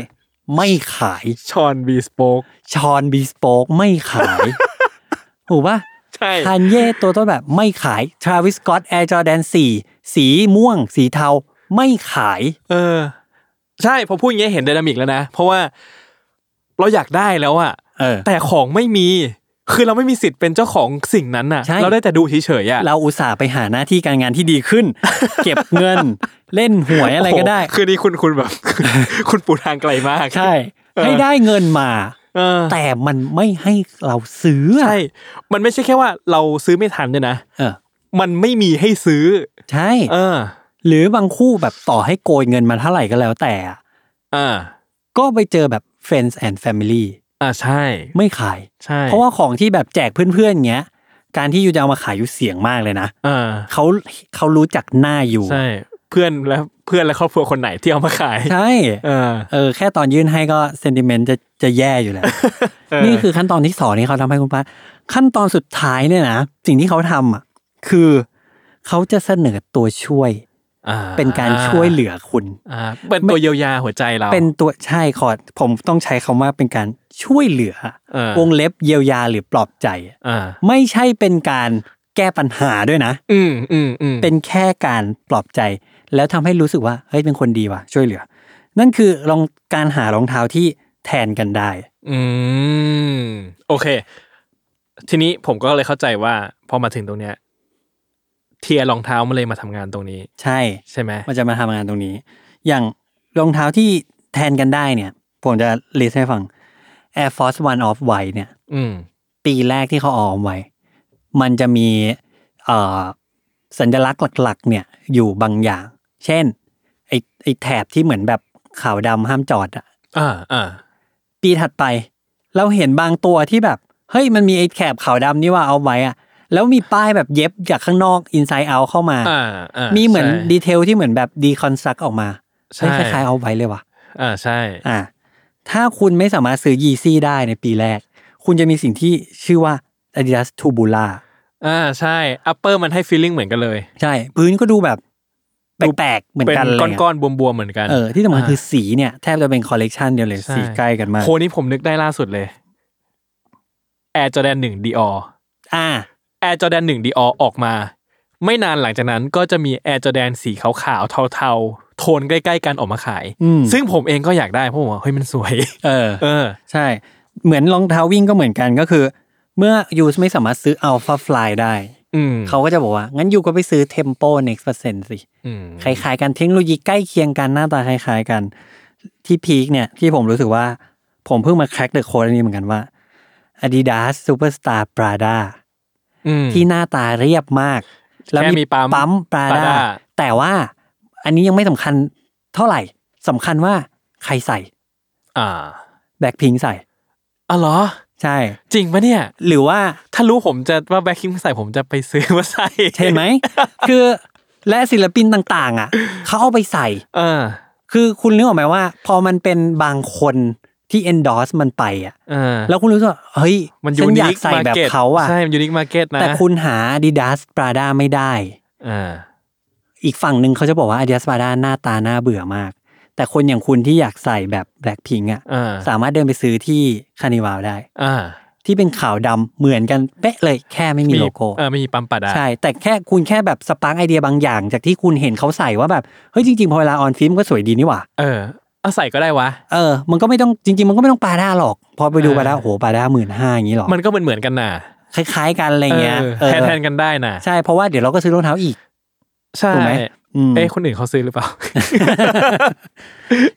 ไม่ขายชอนบีสโปกชอนบีสโปกไม่ขาย ถูกปะใช่คันเย่ตัวต้นแบบไม่ขายทราวิส s ก o อตแอร์จอแดน4สีม่วง สีเทาไม่ขาย เออ ใช่พอพูดอย่างเงี้ยเห็น dynamic แล้วนะ เพราะว่าเราอยากได้แล้วอะเออ แต่ของไม่มี คือเราไม่มีสิทธิ์เป็นเจ้าของสิ่งนั้นน่ะใช่เราได้แต่ดูเฉยๆอะเราอุตส่าห์ไปหาหน้าที่การงานที่ดีขึ้น เก็บเงินเล่นหวยอะไรก็ได้โโหคือนี่คุณคุณแบบ คุณปูทางไกลมากใช่เออให้ได้เงินมาเออแต่มันไม่ให้เราซื้ออะใช่ มันไม่ใช่แค่ว่าเราซื้อไม่ทันด้วยนะเออมันไม่มีให้ซื้อ ใช่ เออ หรือบางคู่แบบต่อให้โกยเงินมาเท่าไหร่ก็แล้วแต่อะอ่าก็ไปเจอแบบ friends and family อ่าใช่ ไม่ขาย ใช่ เพราะว่าของที่แบบแจกเพื่อนๆเงี้ย การที่ยูจะเอามาขายยูเสี่ยงมากเลยนะอ่าเขาเขารู้จักหน้าอยู่ใช่ เพื่อนและเพื่อนและครอบครัวคนไหนที่เอามาขายใช่เออเออ แค่ตอนยื่นให้ก็เซนติเมนต์จะจะแย่อยู่แล้วเออนี่คือขั้นตอนที่สองที่เขาทำให้คุณป้าขั้นตอนสุดท้ายเนี่ยนะสิ่งที่เขาทำอะคือเขาจะเสนอตัวช่วยอ่า เป็นการช่วยเหลือคุณอ่าเป็นตัวเยียวยาหัวใจเรา เป็นตัวใช่ขอผมต้องใช้คำว่าเป็นการช่วยเหลือเออวงเล็บเยียวยาหรือปลอบใจอ่าไม่ใช่เป็นการแก้ปัญหาด้วยนะ อืมอืมอืมเป็นแค่การปลอบใจ แล้วทำให้รู้สึกว่าเฮ้ยเป็นคนดีว่ะช่วยเหลือ นั่นคือคือการหารองเท้าที่แทนกันได้ อืมโอเค ทีนี้ผมก็เลยเข้าใจว่าพอมาถึงตรงเนี้ย tier รองเท้ามันเลยมาทำงานตรงนี้ ใช่ใช่ไหมมันจะมาทำงานตรงนี้ อย่างรองเท้าที่แทนกันได้เนี่ย ผมจะ list ให้ฟัง Air Force One Off White เนี่ย อืมปีแรกที่เขาออกไว้ มันจะมีเอ่อสัญลักษณ์หลัก ๆ เนี่ย อยู่บางอย่าง เช่นไอ้ไอ้แถบที่เหมือนแบบขาวดำห้ามจอดอะอ่าอ่าปีถัดไป เราเห็นบางตัวที่แบบ เฮ้ยมันมีไอ้แถบขาวดำนี่ว่าเอาไว้อะ แล้วมีป้ายแบบเย็บจากข้างนอก inside out เข้ามา อ่าอ่ามีเหมือนใช่ ดีเทลที่เหมือนแบบดีคอนสตรักออกมาใช่ใช่ คล้ายๆเอาไว้เลยว่ะ อ่าใช่ อ่า ถ้าคุณไม่สามารถซื้อยีซี่ได้ในปีแรก คุณจะมีสิ่งที่ชื่อว่า Adidas Tubular อ่าใช่ upper มันให้ feeling เหมือนกันเลยใช่ พื้นก็ดูแบบแปลกๆเหมือนเป็นกันเลยก้อนๆบวมๆเหมือนกัน เออที่สำคัญคือสีเนี่ย แทบจะเป็นคอลเลกชันเดียวเลย ใช่ สีใกล้กันมากโหนี่ผมนึกได้ล่าสุดเลย Air Jordan 1 Dior อ่า Air Jordan 1 Dior ออกมา ไม่นานหลังจากนั้นก็จะมี Air Jordan สีขาวๆเทาๆ โทนใกล้ๆกันออกมาขายอืมซึ่งผมเองก็อยากได้เพราะผมว่าเฮ้ยมันสวย เออ เออ ใช่ เหมือนรองเท้าวิ่งก็เหมือนกันก็คือ เมื่อยูไม่สามารถซื้อ Alpha Fly ได้อืมเขาก็จะบอกว่า งั้นยูก็ไปซื้อ Tempo Next Percent สิอืมคล้ายๆกันเทคโนโลยีใกล้เคียงกันหน้าตาคล้ายๆกัน ที่พีคเนี่ยที่ผมรู้สึกว่า ผมเพิ่งมาแคร็กเดอะโค้ดอันนี้เหมือนกันว่า Adidas Superstar Prada อืม ที่หน้าตาเรียบมาก แล้วแค่มีปั๊มปั๊ม Prada Prada แต่ว่าอันนี้ยังไม่สำคัญเท่าไหร่สำคัญว่าใครใส่ อ่า แบ็คพิงใส่อ๋อเหรอ ใช่ จริงปะเนี่ย หรือว่าถ้ารู้ผมจะว่าแบ็คคิงใส่ผมจะไปซื้อมาใส่เห็นไหมคือและศิลปินต่าง ๆ อะเขาเอาไปใส่ เออ คือคุณนึกออกไหมว่า พอมันเป็นบางคน ที่ endorse มันไปอะเออแล้วคุณรู้สึกว่าเฮ้ยมันฉัยูอนิยากคใส่มาแบบเก็ตเขาอะใช่มันยูนิคมาเก็ตนะแต่คุณหา Adidas Prada ไม่ได้อ่าอีกฝั่งหนึ่งเขาจะบอกว่า Adidas Prada หน้าตาน่าเบื่อมาก แต่คนอย่างคุณที่อยากใส่แบบ Blackpink อะอ่าสามารถเดินไปซื้อที่ Carnival ได้อ่าที่เป็นขาวดำเหมือนกันเป๊ะเลยแค่ไม่มีโลโก้เออไม่มีปั๊ม Prada อะใช่ แต่แค่คุณแค่แบบ spark ไอเดียบางอย่าง จากที่คุณเห็นเขาใส่ว่าแบบ เฮ้ยจริงๆ พอเวลา on feet ก็สวยดีนี่หว่าเออ เอาใส่ก็ได้วะ เออ มันก็ไม่ต้องจริง ๆ มันก็ไม่ต้อง Prada หรอก พอไปดูเออ Prada โอ้โห Prada หมื่นห้าอย่างนี้หรอมันก็เหมือนเหมือนๆกันน่ะคล้าย ๆ กันอะไรเงี้ยเออเออแทนแทนกันได้น่ะ ใช่เพราะว่าเดี๋ยวเราก็ซื้อรองเท้าอีกใช่ถูกไหมอืมเอ้คนอื่นเขาซื้อหรือเปล่า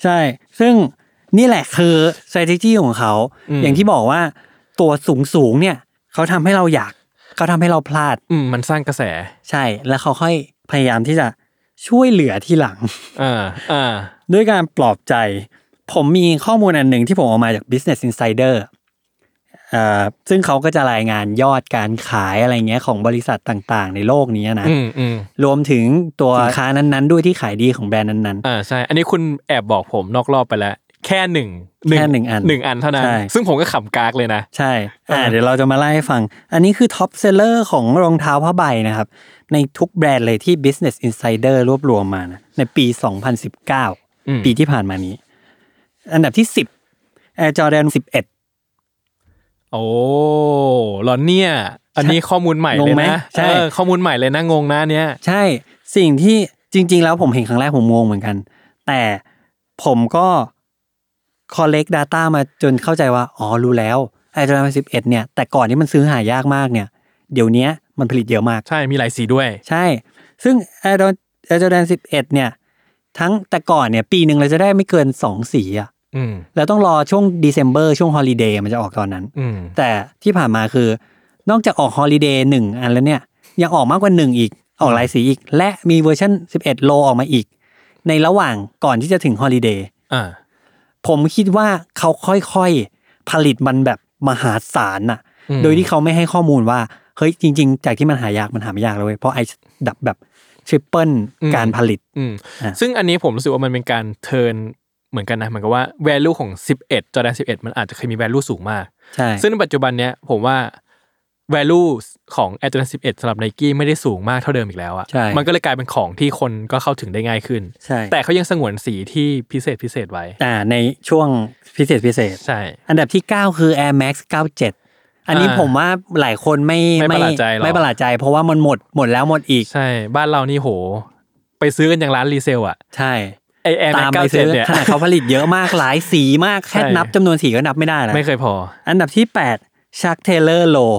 ใช่ ซึ่งนี่แหละคือ strategy ของเขาอืมอย่างที่บอกว่าตัวสูงสูงๆเนี่ย เขาทำให้เราอยาก เขาทำให้เราพลาด อืมมันสร้างกระแส ใช่ แล้วเขาค่อยพยายามที่จะ ช่วยเหลือที่หลังอ่าอ่าด้วยการปลอบใจ ผมมีข้อมูลอันหนึ่งที่ผมเอามาจาก Business Insider เอ่อซึ่งเขาก็จะรายงานยอดการขายอะไรเงี้ยของบริษัทต่างๆ ในโลกนี้นะอืมอืมรวมถึงตัวสินค้านั้นๆ ด้วยที่ขายดีของแบรนด์นั้นอ่าใช่ อันนี้คุณแอบบอกผมนอกรอบไปแล้ว แค่หนึ่งแค่หนึ่งอันหนึ่งอันเท่านั้นใช่ซึ่งผมก็ขำกากเลยนะๆใช่อ่าเออเดี๋ยวเราจะมาไล่ให้ฟัง อันนี้คือ top seller ของรองเท้าผ้าใบนะครับ ในทุกแบรนด์เลยที่ Business Insider รวบรวมมานะในปี 2019อืมปีที่ผ่านมานี้ อันดับที่ 10 Air Jordan 11 โอ้หรอเนี่ย อันนี้ข้อมูลใหม่เลยงงไหมนะใช่เออข้อมูลใหม่เลยนะงงนะเนี้ยใช่สิ่งที่จจริง ๆ แล้วผมเห็นครั้งแรกผมงงเหมือนกัน แต่ผมก็ collect data มาจนเข้าใจว่า อ๋อ รู้แล้ว Air Jordan 11เนี่ย แต่ก่อนที่มันซื้อหายากมากเนี่ย เดี๋ยวเนี้ยมันผลิตเยอะมาก ใช่ มีหลายสีด้วย ใช่ ซึ่ง Air Jordan Air Jordan 11เนี่ย ทั้งแต่ก่อนเนี่ย ปีหนึ่งเราจะได้ไม่เกิน2สีอะอืมแล้วต้องรอช่วง December ช่วง holiday มันจะออกตอนนั้นอืมแต่ที่ผ่านมาคือนอกจากออก holiday หนึ่งอันแล้วเนี่ย ยังออกมากกว่าหนึ่งอีก ออกหลายสีอีก และมีเวอร์ชัน11 Low ออกมาอีก ในระหว่างก่อนที่จะถึง holiday อ่า ผมคิดว่าเขาค่อยๆผลิตมันแบบมหาศาลน่ะอืมโดยที่เขาไม่ให้ข้อมูลว่าเฮ้ยจริง ๆ จากที่มันหายากมันหาไม่ยากเลยเว้ยเพราะไอ้ดับแบบทริปเปิลการผลิตอืมอะซึ่งอันนี้ผมรู้สึกว่ามันเป็นการเทิร์นเหมือนกันนะเหมือนกับว่า value ของ 11 Jordan 11 มันอาจจะเคยมี value สูงมากใช่ซึ่งในปัจจุบันเนี้ยผมว่า value ของ Air Jordan 11สำหรับ Nike ไม่ได้สูงมากเท่าเดิมอีกแล้วอะใช่มันก็เลยกลายเป็นของที่คนก็เข้าถึงได้ง่ายขึ้น ใช่ แต่เขายังสงวนสีที่พิเศษพิเศษไว้ อ่าในช่วงพิเศษพิเศษ ใช่ อันดับที่ 9 คือ Air Max 97 อันนี้อ่าผมว่าหลายคนไม่ไม่ประหลาดใจหรอกไม่ประหลาดใจ เพราะว่ามันหมดหมดแล้วหมดอีก ใช่ บ้านเรานี่โห ไปซื้อกันอย่างร้าน resell อะใช่ตามไปซื้อ ไอ Air Max เก้าเจ็ดเนี่ยขนาดเขาผลิตเยอะมากหลายสีมากแค่ใช่นับจำนวนสีก็นับไม่ได้แล้วไม่เคยพอ อันดับที่8 Chuck Taylor Low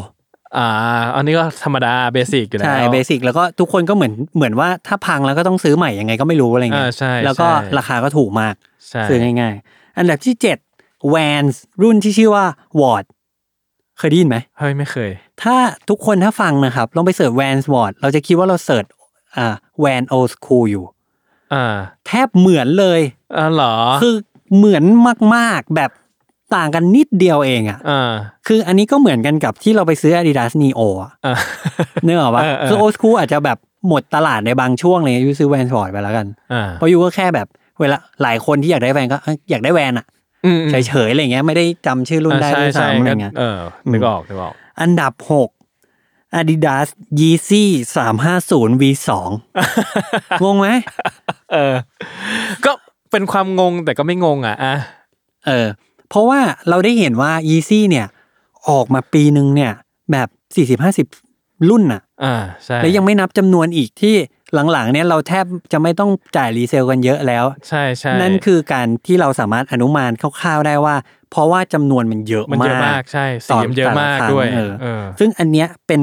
อ่า อันนี้ก็ธรรมดา basic อยู่แล้วใช่ basic แล้วก็ทุกคนก็เหมือนเหมือนว่าถ้าพังแล้วก็ต้องซื้อใหม่ยังไงก็ไม่รู้อะไรเงี้ย อ่าใช่แล้วก็ใช่ราคาก็ถูกมากใช่ซื้อง่ายๆ อันดับที่7 Vans รุ่นที่ชื่อว่า Ward เคยได้ยินไหมเฮ้ยไม่เคย ถ้าทุกคนถ้าฟังนะครับลองไปเสิร์ช Vans Ward เราจะคิดว่าเราเสิร์ชอ่า Van Old School อยู่อ่าแทบเหมือนเลยอ่าเหรอคือเหมือนมากๆแบบ ต่างกันนิดเดียวเองอะอ่าคืออันนี้ก็เหมือนกันกับที่เราไปซื้อ Adidas Neo อะอ่าเนื้ออกปะเออเออคือ Old School อาจจะแบบหมดตลาดในบางช่วงเลยยูซื้อ Vans Ward ไปแล้วกันอ่าเพราะยูก็แค่แบบเวลาหลายคนที่อยากได้แวนก็เอ้ยอยากได้แวนอะอืมอืมเฉยๆอะไรเงี้ยไม่ได้จำชื่อรุ่นได้อ่าใช่ด้วยใช่ซ้ำอะไรก็เงี้ยเออนึกออกนึกออก อันดับ6 Adidas Yeezy 350 V2 งงไหมเออ ก็เป็นความงงแต่ก็ไม่งงอะอะเออ เพราะว่าเราได้เห็นว่า Yeezy เนี่ย ออกมาปีหนึ่งเนี่ย แบบ40-50รุ่นน่ะ อ่าใช่แล้วยังไม่นับจำนวนอีกที่หลังๆ เนี่ยเราแทบจะไม่ต้องจ่าย resell กันเยอะแล้ว ใช่ใช่นั่นคือการที่เราสามารถอนุมานคร่าวๆได้ว่า เพราะว่าจำนวนมันเยอะมันเยอะมามากใช่สีมันเยอะมากต่อแต่ละครั้งด้วยเออเออซึ่งอันเนี้ยเป็น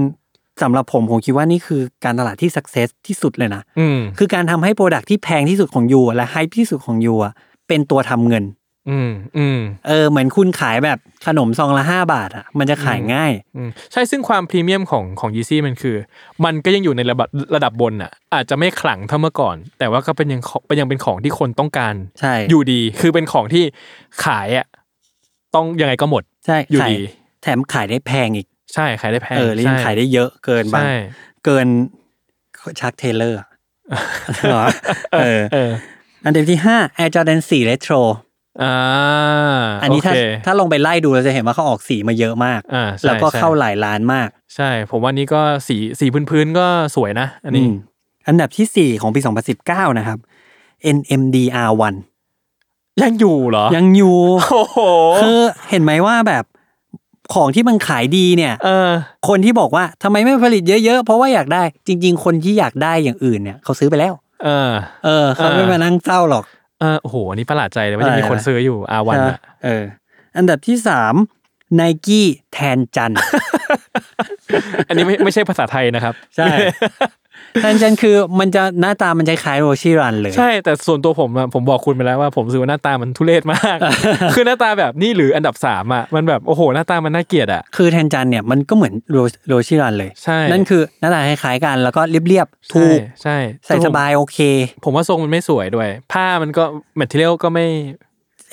สำหรับผมผมคิดว่านี่คือการตลาดที่ success ที่สุดเลยนะอืมคือการทำให้ product ที่แพงที่สุดของยูและ high ที่สุดของยูอะเป็นตัวทำเงิน อืมอืมเออเหมือนคุณขายแบบขนมซองละห้าบาทอะมันจะขายง่ายอืมใช่ซึ่งความพรีเมียมของของยีซี่มันคือ มันก็ยังอยู่ในระดับระดับบนอะ อาจจะไม่ขลังเท่าเมื่อก่อน แต่ว่าก็เป็นยังของเป็นยังเป็นของที่คนต้องการใช่อยู่ดี คือเป็นของที่ขายอะต้องยังไงก็หมดใช่อยู่ขายดีแถมขายได้แพงอีก ใช่ขายได้แพงเออแล้วยังใช่ขายได้เยอะเกินบางใช่เกิน Chuck Taylor เหรอเออเอออันดับที่ห้า Air Jordan 4 Retro อ่าอันนี้ถ้า โอเคถ้าลงไปไล่ดูเราจะเห็นว่าเขาออกสีมาเยอะมาก อ่าใช่แล้วก็ใช่เข้าหลายล้านมาก ใช่ ผมว่านี้ก็สีสีพื้นๆก็สวยนะ อันนี้อืมอันดับที่สี่ของปี 2019 นะครับ NMD R1 ยังอยู่เหรอยังอยู่โอ้โหคือเห็นไหมว่าแบบของที่มันขายดีเนี่ย เออ คนที่บอกว่าทำไมไม่ผลิตเยอะๆ เพราะว่าอยากได้จริง ๆ คนที่อยากได้อย่างอื่นเนี่ยเขาซื้อไปแล้ว เออ เออเขาไม่อ่ามมานั่งเศร้าหรอก เออโอ้โหอันนี้ประหลาดใจเลยว่ายังมีอะไรคนนะซื้ออยู่อาวันใช่อะเออ อันดับที่สามไนกี้แทนจัน อันนี้ไม่ไม่ใช่ภาษาไทยนะครับ ใช่ แทนจันคือมันจะหน้าตามันจะคล้ายโรชิรันเลย ใช่ แต่ส่วนตัวผมอะผมบอกคุณไปแล้วว่าผมรู้สึกว่าหน้าตามันทุเรศมาก คือหน้าตาแบบนี่หรืออันดับสามอะมันแบบโอ้โหหน้าตามันน่าเกลียดอะคือแทนจันเนี่ยมันก็เหมือนโรโรชิรันเลย ใช่ นั่นคือหน้าตาคล้ายๆกันแล้วก็เรียบๆถูกใช่ใส่สบายโอเค ผมว่าทรงมันไม่สวยด้วย ผ้ามันก็ material ก็ไม่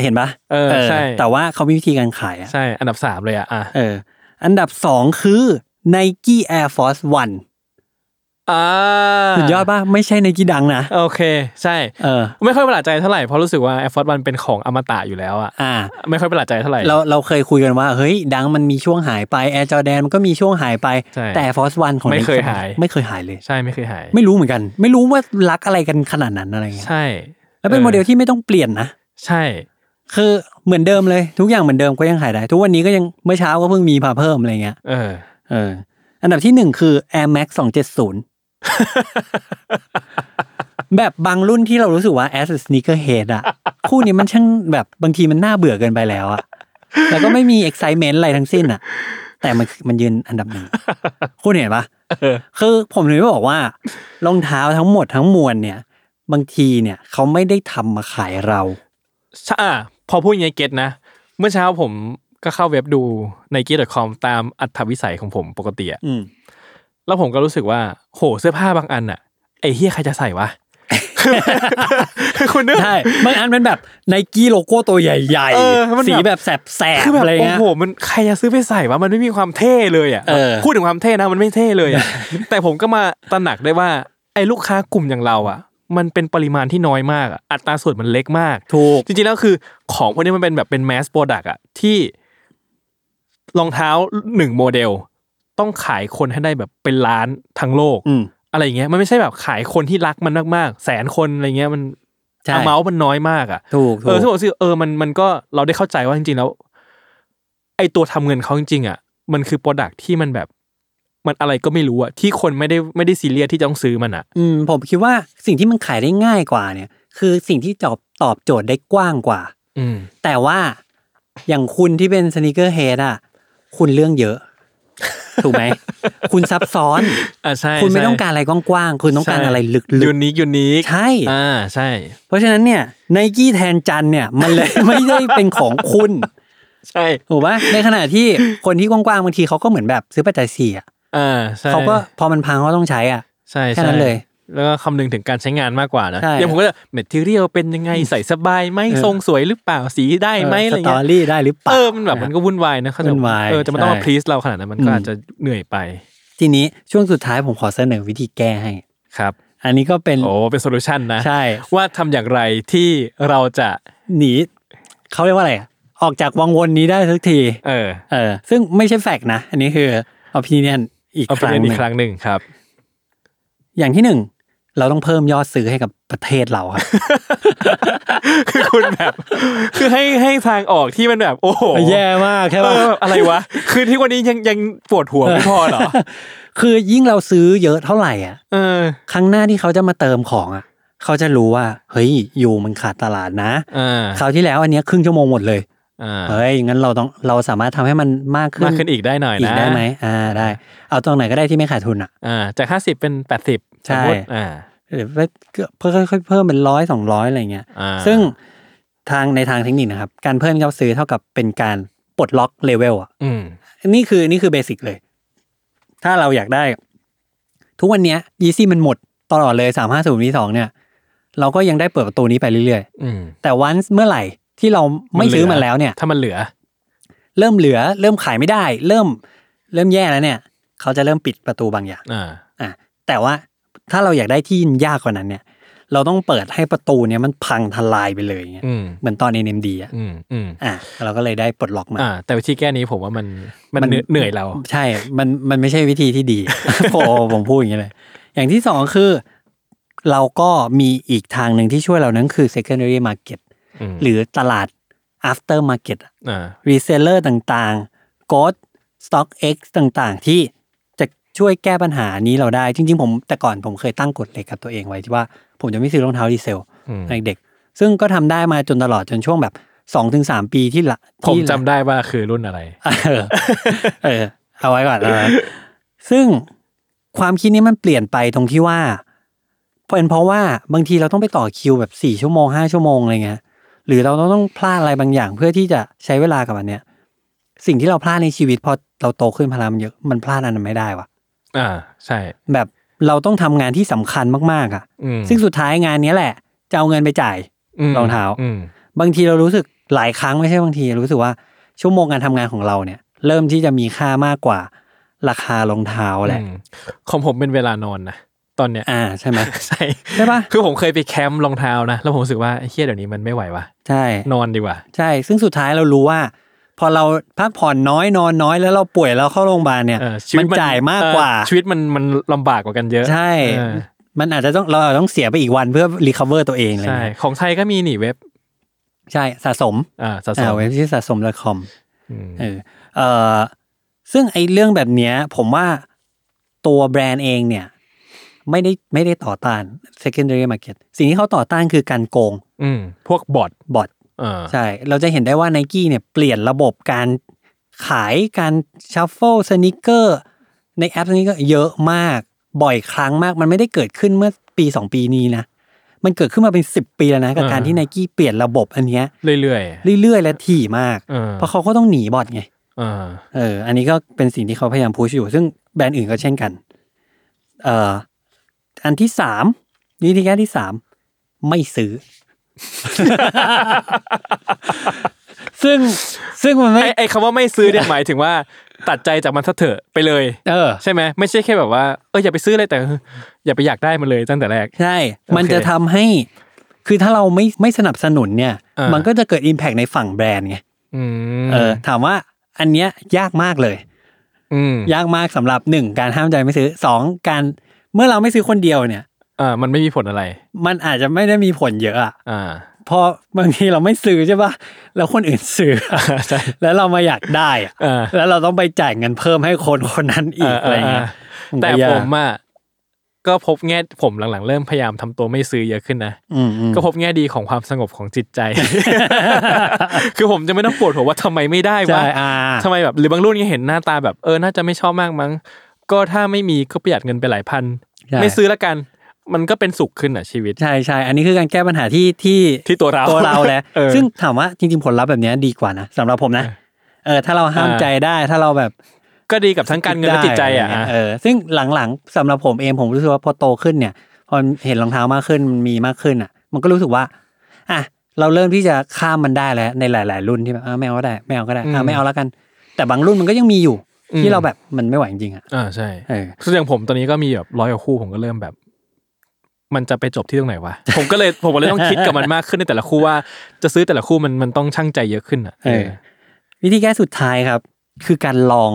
เห็นปะเออใช่ แต่ว่าเขามีวิธีการขายอะใช่ อันดับสามเลยอะอะเออ อันดับสองคือ Nike Air Force One อ่าสุดยอดป่ะไม่ใช่ Nike Dunk นะ โอเค ใช่เออไม่ค่อยประหลาดใจเท่าไหร่เพราะรู้สึกว่า Air Force One เป็นของอมตะอยู่แล้วอะอ่า ไม่ค่อยประหลาดใจเท่าไหร่เราเราเคยคุยกันว่าเฮ้ย Dunk มันมีช่วงหายไป Air Jordan มันก็มีช่วงหายไปใช่แต่ Air Force One ของไม่เคย Nike หาย ไม่เคยหายเลย ใช่ไม่เคยหาย ไม่รู้เหมือนกัน ไม่รู้ว่ารักอะไรกันขนาดนั้นอะไรเงี้ยใช่ แล้วเป็นโมเดลที่ไม่ต้องเปลี่ยนนะ ใช่ คือเหมือนเดิมเลย ทุกอย่างเหมือนเดิมก็ยังขายได้ ทุกวันนี้ก็ยังเมื่อเช้าก็เพิ่งมีมาเพิ่มอะไรเงี้ยเออเอออันดับที่หนึ่งคือ Air Max 270 แบบบางรุ่นที่เรารู้สึกว่า as a sneaker head อะคู่นี้มันช่างแบบบางทีมันน่าเบื่อเกินไปแล้วอะแล้วก็ไม่มี excitement อะไรทั้งสิ้นอะแต่มันมันยืนอันดับหนึ่งคุณเห็นปะคือผมถึงได้บอกว่ารองเท้าทั้งหมดทั้งมวลเนี่ย บางทีเนี่ยเขาไม่ได้ทำมาขายเราใช่อะพอพูดอย่างนี้เก็ตนะ เมื่อเช้าผมก็เข้าเว็บดูใน g e t c o m ตามอัธวิสัยของผมปกติอะอืม แล้วผมก็รู้สึกว่า โหเสื้อผ้าบางอันอะไอ้เฮียใครจะใส่วะคือคุณนึกใช่บางอันเป็นแบบไนกี้โลโก้ตัวใหญ่เออมันแบบสีแบบแสบแสบคือแบบอะไรโอ้เงี้ยโหมันใครจะซื้อไปใส่วะมันไม่มีความเท่เลยอะเออพูดถึงความเท่นะมันไม่เท่เลยอะแต่ผมก็มาตระหนักได้ว่า ไอ้ลูกค้ากลุ่มอย่างเราอะ มันเป็นปริมาณที่น้อยมากอะอัตราส่วนมันเล็กมากถูกจริงๆแล้วคือ ของพวกนี้มันเป็นแบบเป็น mass product อะที่รองเท้าหนึ่งโมเดล ต้องขายคนให้ได้แบบเป็นล้านทั้งโลกอืมอะไรอย่างเงี้ยมันไม่ใช่แบบขายคนที่รักมันมากๆ แสนคนอะไรเงี้ยมันใช่เมาส์มันน้อยมากอะถูกเออถูซึ่งผมรู้สึกเออมันมันก็เราได้เข้าใจว่าจริงๆแล้ว ไอตัวทำเงินเขาจริงๆอะ มันคือ product ที่มันแบบมันอะไรก็ไม่รู้อะที่คนไม่ได้ไม่ได้ซีเรียสที่จะต้องซื้อมันอะอืมผมคิดว่าสิ่งที่มันขายได้ง่ายกว่าเนี่ย คือสิ่งที่ตอบตอบโจทย์ได้กว้างกว่า อืมแต่ว่าอย่างคุณที่เป็นสน e เกอร์เฮดอะคุณเรื่องเยอะ ถูกไหม คุณซับซ้อนอ่าใช่คุณไม่ใช่ต้องการอะไรกว้างๆคุณต้องการอะไรลึก unique unique ๆใช่อ่าใช่ เพราะฉะนั้นเนี่ย Nike Tanjun เนี่ยมันเลยไม่ได้เป็นของคุณ ใช่ถูกปะในขณะที่คนที่กว้างๆบางทีเขาก็เหมือนแบบซื้อปัจจัยสี่อะอ่าใช่เขาก็พอมันพังเขาต้องใช้อะใช่แค่นั้นใช่เลย แล้วก็คำนึงถึงการใช้งานมากกว่านะใช่ อย่างผมก็จะ material เป็นยังไงใส่สบายไหมเออทรงสวยหรือเปล่าสีได้ไหมอะไรเงี้ย story ได้หรือเปล่า เออมันแบบมันก็วุ่นวายนะเข้าใจวุ่นวายเออจะมาต้องมาใช่ please เราขนาดนั้นมันก็อืมอาจจะเหนื่อยไปทีนี้ช่วงสุดท้ายผมขอเสนอวิธีแก้ให้ ครับอันนี้ก็เป็นโอ้เป็น solution นะ ใช่ว่าทำอย่างไรที่เราจะหนีเขาเรียกว่าอะไรอะออกจากวังวนนี้ได้สักที เออเออ ซึ่งไม่ใช่ fact นะ อันนี้คือ opinion อีกครั้งหอีนึ่ง opinion อีกครั้งหนึ่งครับ อย่างที่หนึ่ง เราต้องเพิ่มยอดซื้อให้กับประเทศเราครับคือคุณแบบ คือให้ให้ทางออกที่มันแบบ โอ้โหแย่มากใช่เอป่ะออะไรวะ คือที่วันนี้ยังยังปวดหัวไม่พอเหรอคือยิ่งเราซื้อเยอะเท่าไหร่อะเออครั้งหน้าที่เขาจะมาเติมของอะเขาจะรู้ว่า เฮ้ยอยู่มันขาดตลาดนะอ่าคราวที่แล้วอันเนี้ยครึ่งชั่วโมงหมดเลยอ่า เฮ้ยงั้นเราต้องเราสามารถทำให้มันมากขึ้นมากขึ้นอีกได้หน่อยอีกนะได้ไหมอ่าได้ เอาตรงไหนก็ได้ที่ไม่ขาดทุนอะอ่าจากห้าสิบเป็นแปดสิบใช่อ่าหรือว่าเพิ่มค่อยๆเพิ่มเป็นร้อยสองร้อยอะไรเงี้ยอ่าซึ่งทางในทางเทคนิคนะครับ การเพิ่มยอดซื้อเท่ากับเป็นการปลดล็อกเลเวลอะอืมนี่คือนี่คือเบสิกเลย ถ้าเราอยากได้ ทุกวันเนี้ยีซี่มันหมดตลอดเลยสามห้าศูนย์ีสองเนี่ย เราก็ยังได้เปิดประตูนี้ไปเรื่อยอืมๆแต่วันเมื่อไหร่ ที่เราไม่ซื้อมันแล้วเนี่ย ถ้ามันเหลือ เริ่มเหลือ เริ่มขายไม่ได้ เริ่มเริ่มแย่แล้วเนี่ย เขาจะเริ่มปิดประตูบางอย่างอ่าอะแต่ว่าถ้าเราอยากได้ที่ยากกว่านั้นเนี่ย เราต้องเปิดให้ประตูเนี่ยมันพังทลายไปเลยเงี้ยอืมเหมือนตอน NMD อะอืมอืมอะเราก็เลยได้ปลดล็อกมาอ่าแต่วิธีแก้นี้ผมว่ามันมันมันเหนื่อยเหนื่อยเรา ใช่ มันมันไม่ใช่วิธีที่ดีโอ้ผมพูดอย่างนี้เลย อย่างที่สองคือ เราก็มีอีกทางหนึ่งที่ช่วยเรานั้นคือ secondary market อืม หรือตลาด after market อะอ่า reseller ต่างๆ Ghost Stock X ต่างๆ ที่จะช่วยแก้ปัญหานี้เราได้ จริง ๆ ผมแต่ก่อนผมเคยตั้งกฎเหล็กกับตัวเองไว้ที่ว่าผมจะไม่ซื้อรองเท้าดีเซลอืมในเด็ก ซึ่งก็ทำได้มาจนตลอดจนช่วงแบบสองถึงสามปีที่ละผมที่จำได้ว่าคือรุ่นอะไร เออ เออเอาไว้ก่อนเอาไว้ซึ่งความคิดนี้มันเปลี่ยนไปตรงที่ว่าเป็นเพราะว่าบางทีเราต้องไปต่อคิวแบบสี่ชั่วโมงห้าชั่วโมงอะไรเงี้ย หรือเราต้องพลาดอะไรบางอย่าง เพื่อที่จะใช้เวลากับอันเนี้ยสิ่งที่เราพลาดในชีวิตพอเราโตขึ้นพลังมันเยอะมันพลาดอันนั้นไม่ได้วะอ่าใช่ แบบเราต้องทำงานที่สำคัญมากๆอะอืมซึ่งสุดท้ายงานเนี้ยแหละ จะเอาเงินไปจ่ายมรองเท้าอืมบางทีเรารู้สึกหลายครั้งไม่ใช่บางทีรู้สึกว่าชั่วโมงการทำงานของเราเนี่ย เริ่มที่จะมีค่ามากกว่าราคารองเท้าแหละอืมของผมเป็นเวลานอนนะ ตอนเนี้ยอ่าใช่ไหมใช่ใช่ปะคือผมเคยไปแคมป์รองเท้านะแล้วผมรู้สึกว่าไอ้เฮียเดี๋ยวนี้มันไม่ไหวว่ะใช่นอนดีกว่า ใช่ ซึ่งสุดท้ายเรารู้ว่า พอเราพักผ่อนน้อยนอนน้อยแล้วเราป่วยแล้วเข้าโรงพยาบาลเนี่ยเออชีวิมันจ่ายมากกว่าเออชีวิตมันมันลำบากกว่ากันเยอะ ใช่เออมันอาจจะต้องเราอาจจะต้องเสียไปอีกวันเพื่อ recover ตัวเองอะไรใช่เงี้ยของไทยก็มีหนีเว็บ ใช่สะสมอ่าสะสอ่าเว็บที่สะสม .com อืมเออเออซึ่งไอ้เรื่องแบบเนี้ย ผมว่าตัวแบรนด์เองเนี่ย ไม่ได้ไม่ได้ต่อต้าน secondary market สิ่งที่เขาต่อต้านคือการโกง อืมพวก bot bot เออใช่ เราจะเห็นได้ว่า n i กี้เนี่ยเปลี่ยนระบบการขายการ shuffle sneaker ในแอปนี้ก็เยอะมากบ่อยครั้งมาก มันไม่ได้เกิดขึ้นเมื่อปีสองปีนี้นะ มันเกิดขึ้นมาเป็นสิบปีแล้วนะ กับการที่ n i กี้เปลี่ยนระบบอันเนี้ยเรื่อยเรื่อยๆ และถี่มากเออเพราะเขาก็ต้องหนี bot ไงๆเออเออ อันนี้ก็เป็นสิ่งที่เขาพยายาม push อยู่ ซึ่งแบรนด์อื่นก็เช่นกัน เอ่อ อันที่สามวิธีแก้ที่สามไม่ซื้อ ซึ่งซึ่งมันไม่ไอไอคำว่าไม่ซื้อเนี่ยหมายถึงว่า ตัดใจจากมันซะเถอะไปเลย เออ ใช่ไหมไม่ใช่แค่แบบว่าเอออย่าไปซื้อเลยแต่เอออย่าไปอยากได้มันเลยตั้งแต่แรก ใช่ มันโอเคจะทำให้ คือถ้าเราไม่ไม่สนับสนุนเนี่ย อ่ามั มันก็จะเกิด Impact ในฝั่งแบรนด์ไง อืมเออ ถามว่าอันเนี้ยยากมากเลย อืม ยากมากสำหรับหนึ่งการห้ามใจไม่ซื้อสองการ เมื่อเราไม่ซื้อคนเดียวเนี่ยอ่ามันไม่มีผลอะไร มันอาจจะไม่ได้มีผลเยอะอะอ่าเพราะบางทีเราไม่ซื้อใช่ปะแล้วคนอื่นซื้อใช่แล้วเรามาอยากได้อะเออแล้วเราต้องไปจ่ายเงินเพิ่มให้คนคนนั้นอีกอะไรเงี้ยนแต่ก็ยากผมอะก็พบแง่ผมหลังๆ เริ่มพยายามทำตัวไม่ซื้อเยอะขึ้นนะอืมอืมก็พบแง่ดีของความสงบของจิตใจ คือผมจะไม่ต้องปวดหัวว่าทำไมไม่ได้วะใช่อ่าทำไมแบบหรือบางรุ่นยังเห็นหน้าตาแบบเออน่าจะไม่ชอบมากมั้ง ก็ถ้าไม่มีก็ประหยัดเงินไปหลายพันใช่ไม่ซื้อละกันมันก็เป็นสุขขึ้นอะชีวิต ใช่ใช่ อันนี้คือการแก้ปัญหาที่ที่ที่ตัวเราตัวเราแหละเออซึ่งถามว่าจริงๆผลลัพธ์แบบเนี้ยดีกว่านะสำหรับผมนะเออถ้าเราห้ามอ่าใจได้ถ้าเราแบบ ก็ดีกับทั้งการเงินและจิตใจอะได้ไรเงี้ยเออซึ่งหลังๆสำหรับผมเองผมรู้สึกว่าพอโตขึ้นเนี่ย พอเห็นรองเท้ามากขึ้นมันมีมากขึ้นอะ มันก็รู้สึกว่าอะเราเริ่มที่จะข้ามมันได้แล้วในหลาย ๆ รุ่นที่แบบอะไม่เอาก็ได้ไม่เอาก็ได้อะไม่เอาแล้วกัน แต่บางรุ่นมันก็ยังมีอยู่ ที่เราแบบมันไม่ไหวจริงๆอะอ่าใช่เออคืออย่างผมตอนนี้ก็มีแบบร้อยกว่าคู่ผมก็เริ่มแบบ มันจะไปจบที่ตรงไหนวะ ผมก็เลยผมก็เลยต้องคิดกับมันมากขึ้นในแต่ละคู่ว่า จะซื้อแต่ละคู่มันมันต้องช่างใจเยอะขึ้นอะเออวิธีแก้สุดท้ายครับ คือการลอง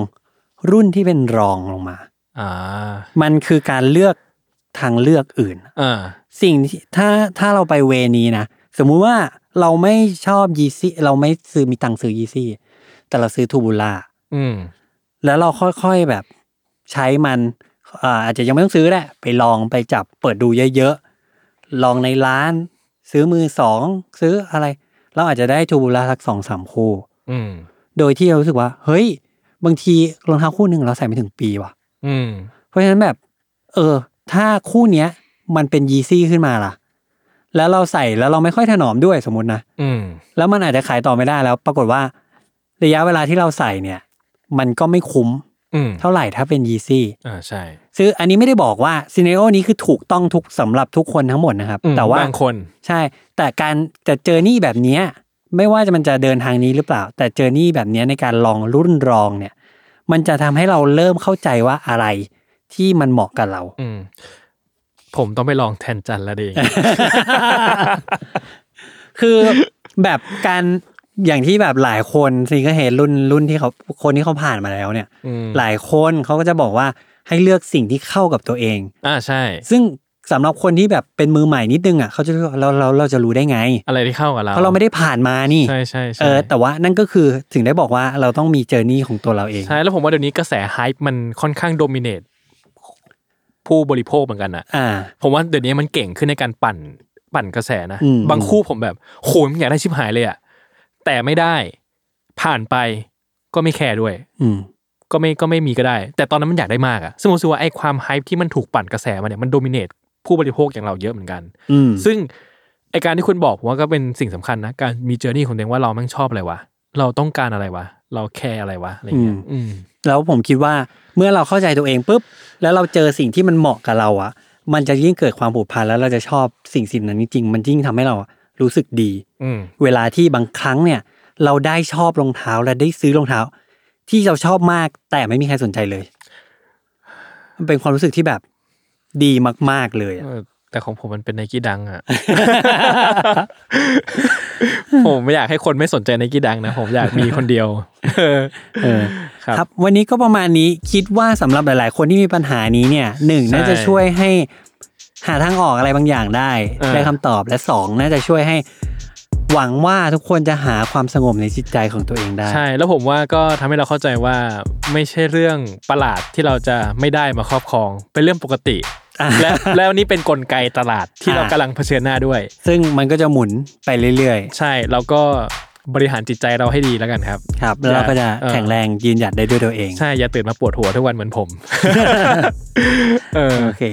รุ่นที่เป็นรองลงมา อ่า มันคือการเลือกทางเลือกอื่นอ่าสิ่งที่ถ้าถ้าเราไปเวนี้นะ สมมุติว่าเราไม่ชอบยีซี่เราไม่ซื้อมีตังค์ซื้อยีซี่ แต่เราซื้อทูบูล่าอืม แล้วเราค่อยๆแบบใช้มันอ่าอาจจะยังไม่ต้องซื้อแหละไปลองไปจับเปิดดูเยอะๆ ลองในร้าน ซื้อมือสองซื้ออะไร เราอาจจะได้ทูบูล่าสักสองสามคู่อืมโดยที่เรารู้สึกว่า เฮ้ย บางทีรองเท้าคู่หนึ่งเราใส่ไม่ถึงปีว่ะอืมเพราะฉะนั้นแบบ เออ ถ้าคู่เนี้ย มันเป็นยีซี่ขึ้นมาล่ะ แล้วเราใส่แล้วเราไม่ค่อยถนอมด้วยสมมตินะอืมแล้วมันอาจจะขายต่อไม่ได้แล้ว ปรากฏว่า ระยะเวลาที่เราใส่เนี่ย มันก็ไม่คุ้มอืมเท่าไหร่ถ้าเป็นยีซี่อ่าใช่ซึ่งอันนี้ไม่ได้บอกว่าซีเนโอนี้คือถูกต้องทุกสำหรับทุกคนทั้งหมดนะครับอืมแต่ว่าบางคนใช่ แต่การแต่เจอนี่แบบเนี้ยไม่ว่าจะมันจะเดินทางนี้หรือเปล่า แต่เจอนี่แบบเนี้ยในการลองรุ่นรองเนี่ย มันจะทำให้เราเริ่มเข้าใจว่าอะไรที่มันเหมาะกับเรา อืมผมต้องไปลองแทนจันแล้วเอง คือแบบการ อย่างที่แบบหลายคนซีก็เห็นรุ่นรุ่นที่เขาคนที่เขาผ่านมาแล้วเนี่ยอืมหลายคนเขาก็จะบอกว่าให้เลือกสิ่งที่เข้ากับตัวเอง อ่าใช่ ซึ่งสำหรับคนที่แบบเป็นมือใหม่นิดนึงอะเขาจะรู้ว่าเราเราเราจะรู้ได้ไง อะไรที่เข้ากับเราเพราะเราไม่ได้ผ่านมานี่ใช่ใช่ใช่เออแต่ว่านั่นก็คือถึงได้บอกว่าเราต้องมี journey ของตัวเราเองใช่แล้วผมว่าเดี๋ยวนี้กระแส hype มันค่อนข้าง dominate ผู้บริโภคเหมือนกันอะอ่าผมว่าเดี๋ยวนี้มันเก่งขึ้นในการปั่นปั่นกระแสนะอืมบางคู่ผมแบบโหยมันอยากได้ชิบหายเลยอะ แต่ไม่ได้ ผ่านไปก็ไม่แคร์ด้วย อืม ก็ไม่ก็ไม่มีก็ได้ แต่ตอนนั้นมันอยากได้มากอะซึ่งผมรู้สึกว่าไอ้ความ hype ที่มันถูกปั่นกระแสมาเนี่ยมัน dominateผู้บริโภคอย่างเราเยอะเหมือนกัน อืม ซึ่งไอการที่คุณบอกผมว่าก็เป็นสิ่งสำคัญนะ การมีเจอร์นี่ของตัวเองว่าเราแม่งชอบอะไรวะ เราต้องการอะไรวะ เราแคร์อะไรวะอะไรเงี้ยอืม แล้วผมคิดว่าเมื่อเราเข้าใจตัวเองปุ๊บแล้วเราเจอสิ่งที่มันเหมาะกับเราอะมันจะยิ่งเกิดความผูกพันแล้วเราจะชอบสิ่งสิ่งนั้นจริงๆมันยิ่งทำให้เราอะ รู้สึกดีอืมเวลาที่บางครั้งเนี่ย เราได้ชอบรองเท้าและได้ซื้อรองเท้า ที่เราชอบมากแต่ไม่มีใครสนใจเลย มันเป็นความรู้สึกที่แบบดีมาก ๆเลยอะเออแต่ของผมมันเป็นไนกี้ดังอะผมไม่อยากให้คนไม่สนใจไนกี้ดังนะ ผมอยากมีคนเดียวเออเออครับครับ วันนี้ก็ประมาณนี้คิดว่าสำหรับหลาย ๆ คนที่มีปัญหานี้เนี่ยหนึ่งใช่น่าจะช่วยให้ หาทางออกอะไรบางอย่างได้เออได้คำตอบและสองน่าจะช่วยให้ หวังว่าทุกคนจะหาความสงบในจิตใจของตัวเองได้ ใช่ แล้วผมว่าก็ทำให้เราเข้าใจว่าไม่ใช่เรื่องประหลาดที่เราจะไม่ได้มาครอบครอง เป็นเรื่องปกติและแล้วนี่เป็นกลไกตลาดที่เราอ่ากำลังเผชิญหน้าด้วย ซึ่งมันก็จะหมุนไปเรื่อยใช่เราก็บริหารจิตใจเราให้ดีแล้วกันครับๆครับ แล้วเราก็จะเออแข็งแรงยืนหยัดได้ด้วยตัวเอง ใช่ อย่าตื่นมาปวดหัวทุกวันเหมือนผมเออโอเค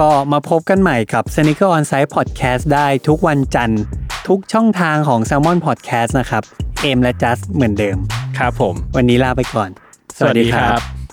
ก็มาพบกันใหม่กับ s n e a k e r On Site Podcast ได้ทุกวันจันทร์ ทุกช่องทางของ Salmon Podcast นะครับ เอมและจัสเหมือนเดิม ครับผม วันนี้ลาไปก่อน สวัสดีครับ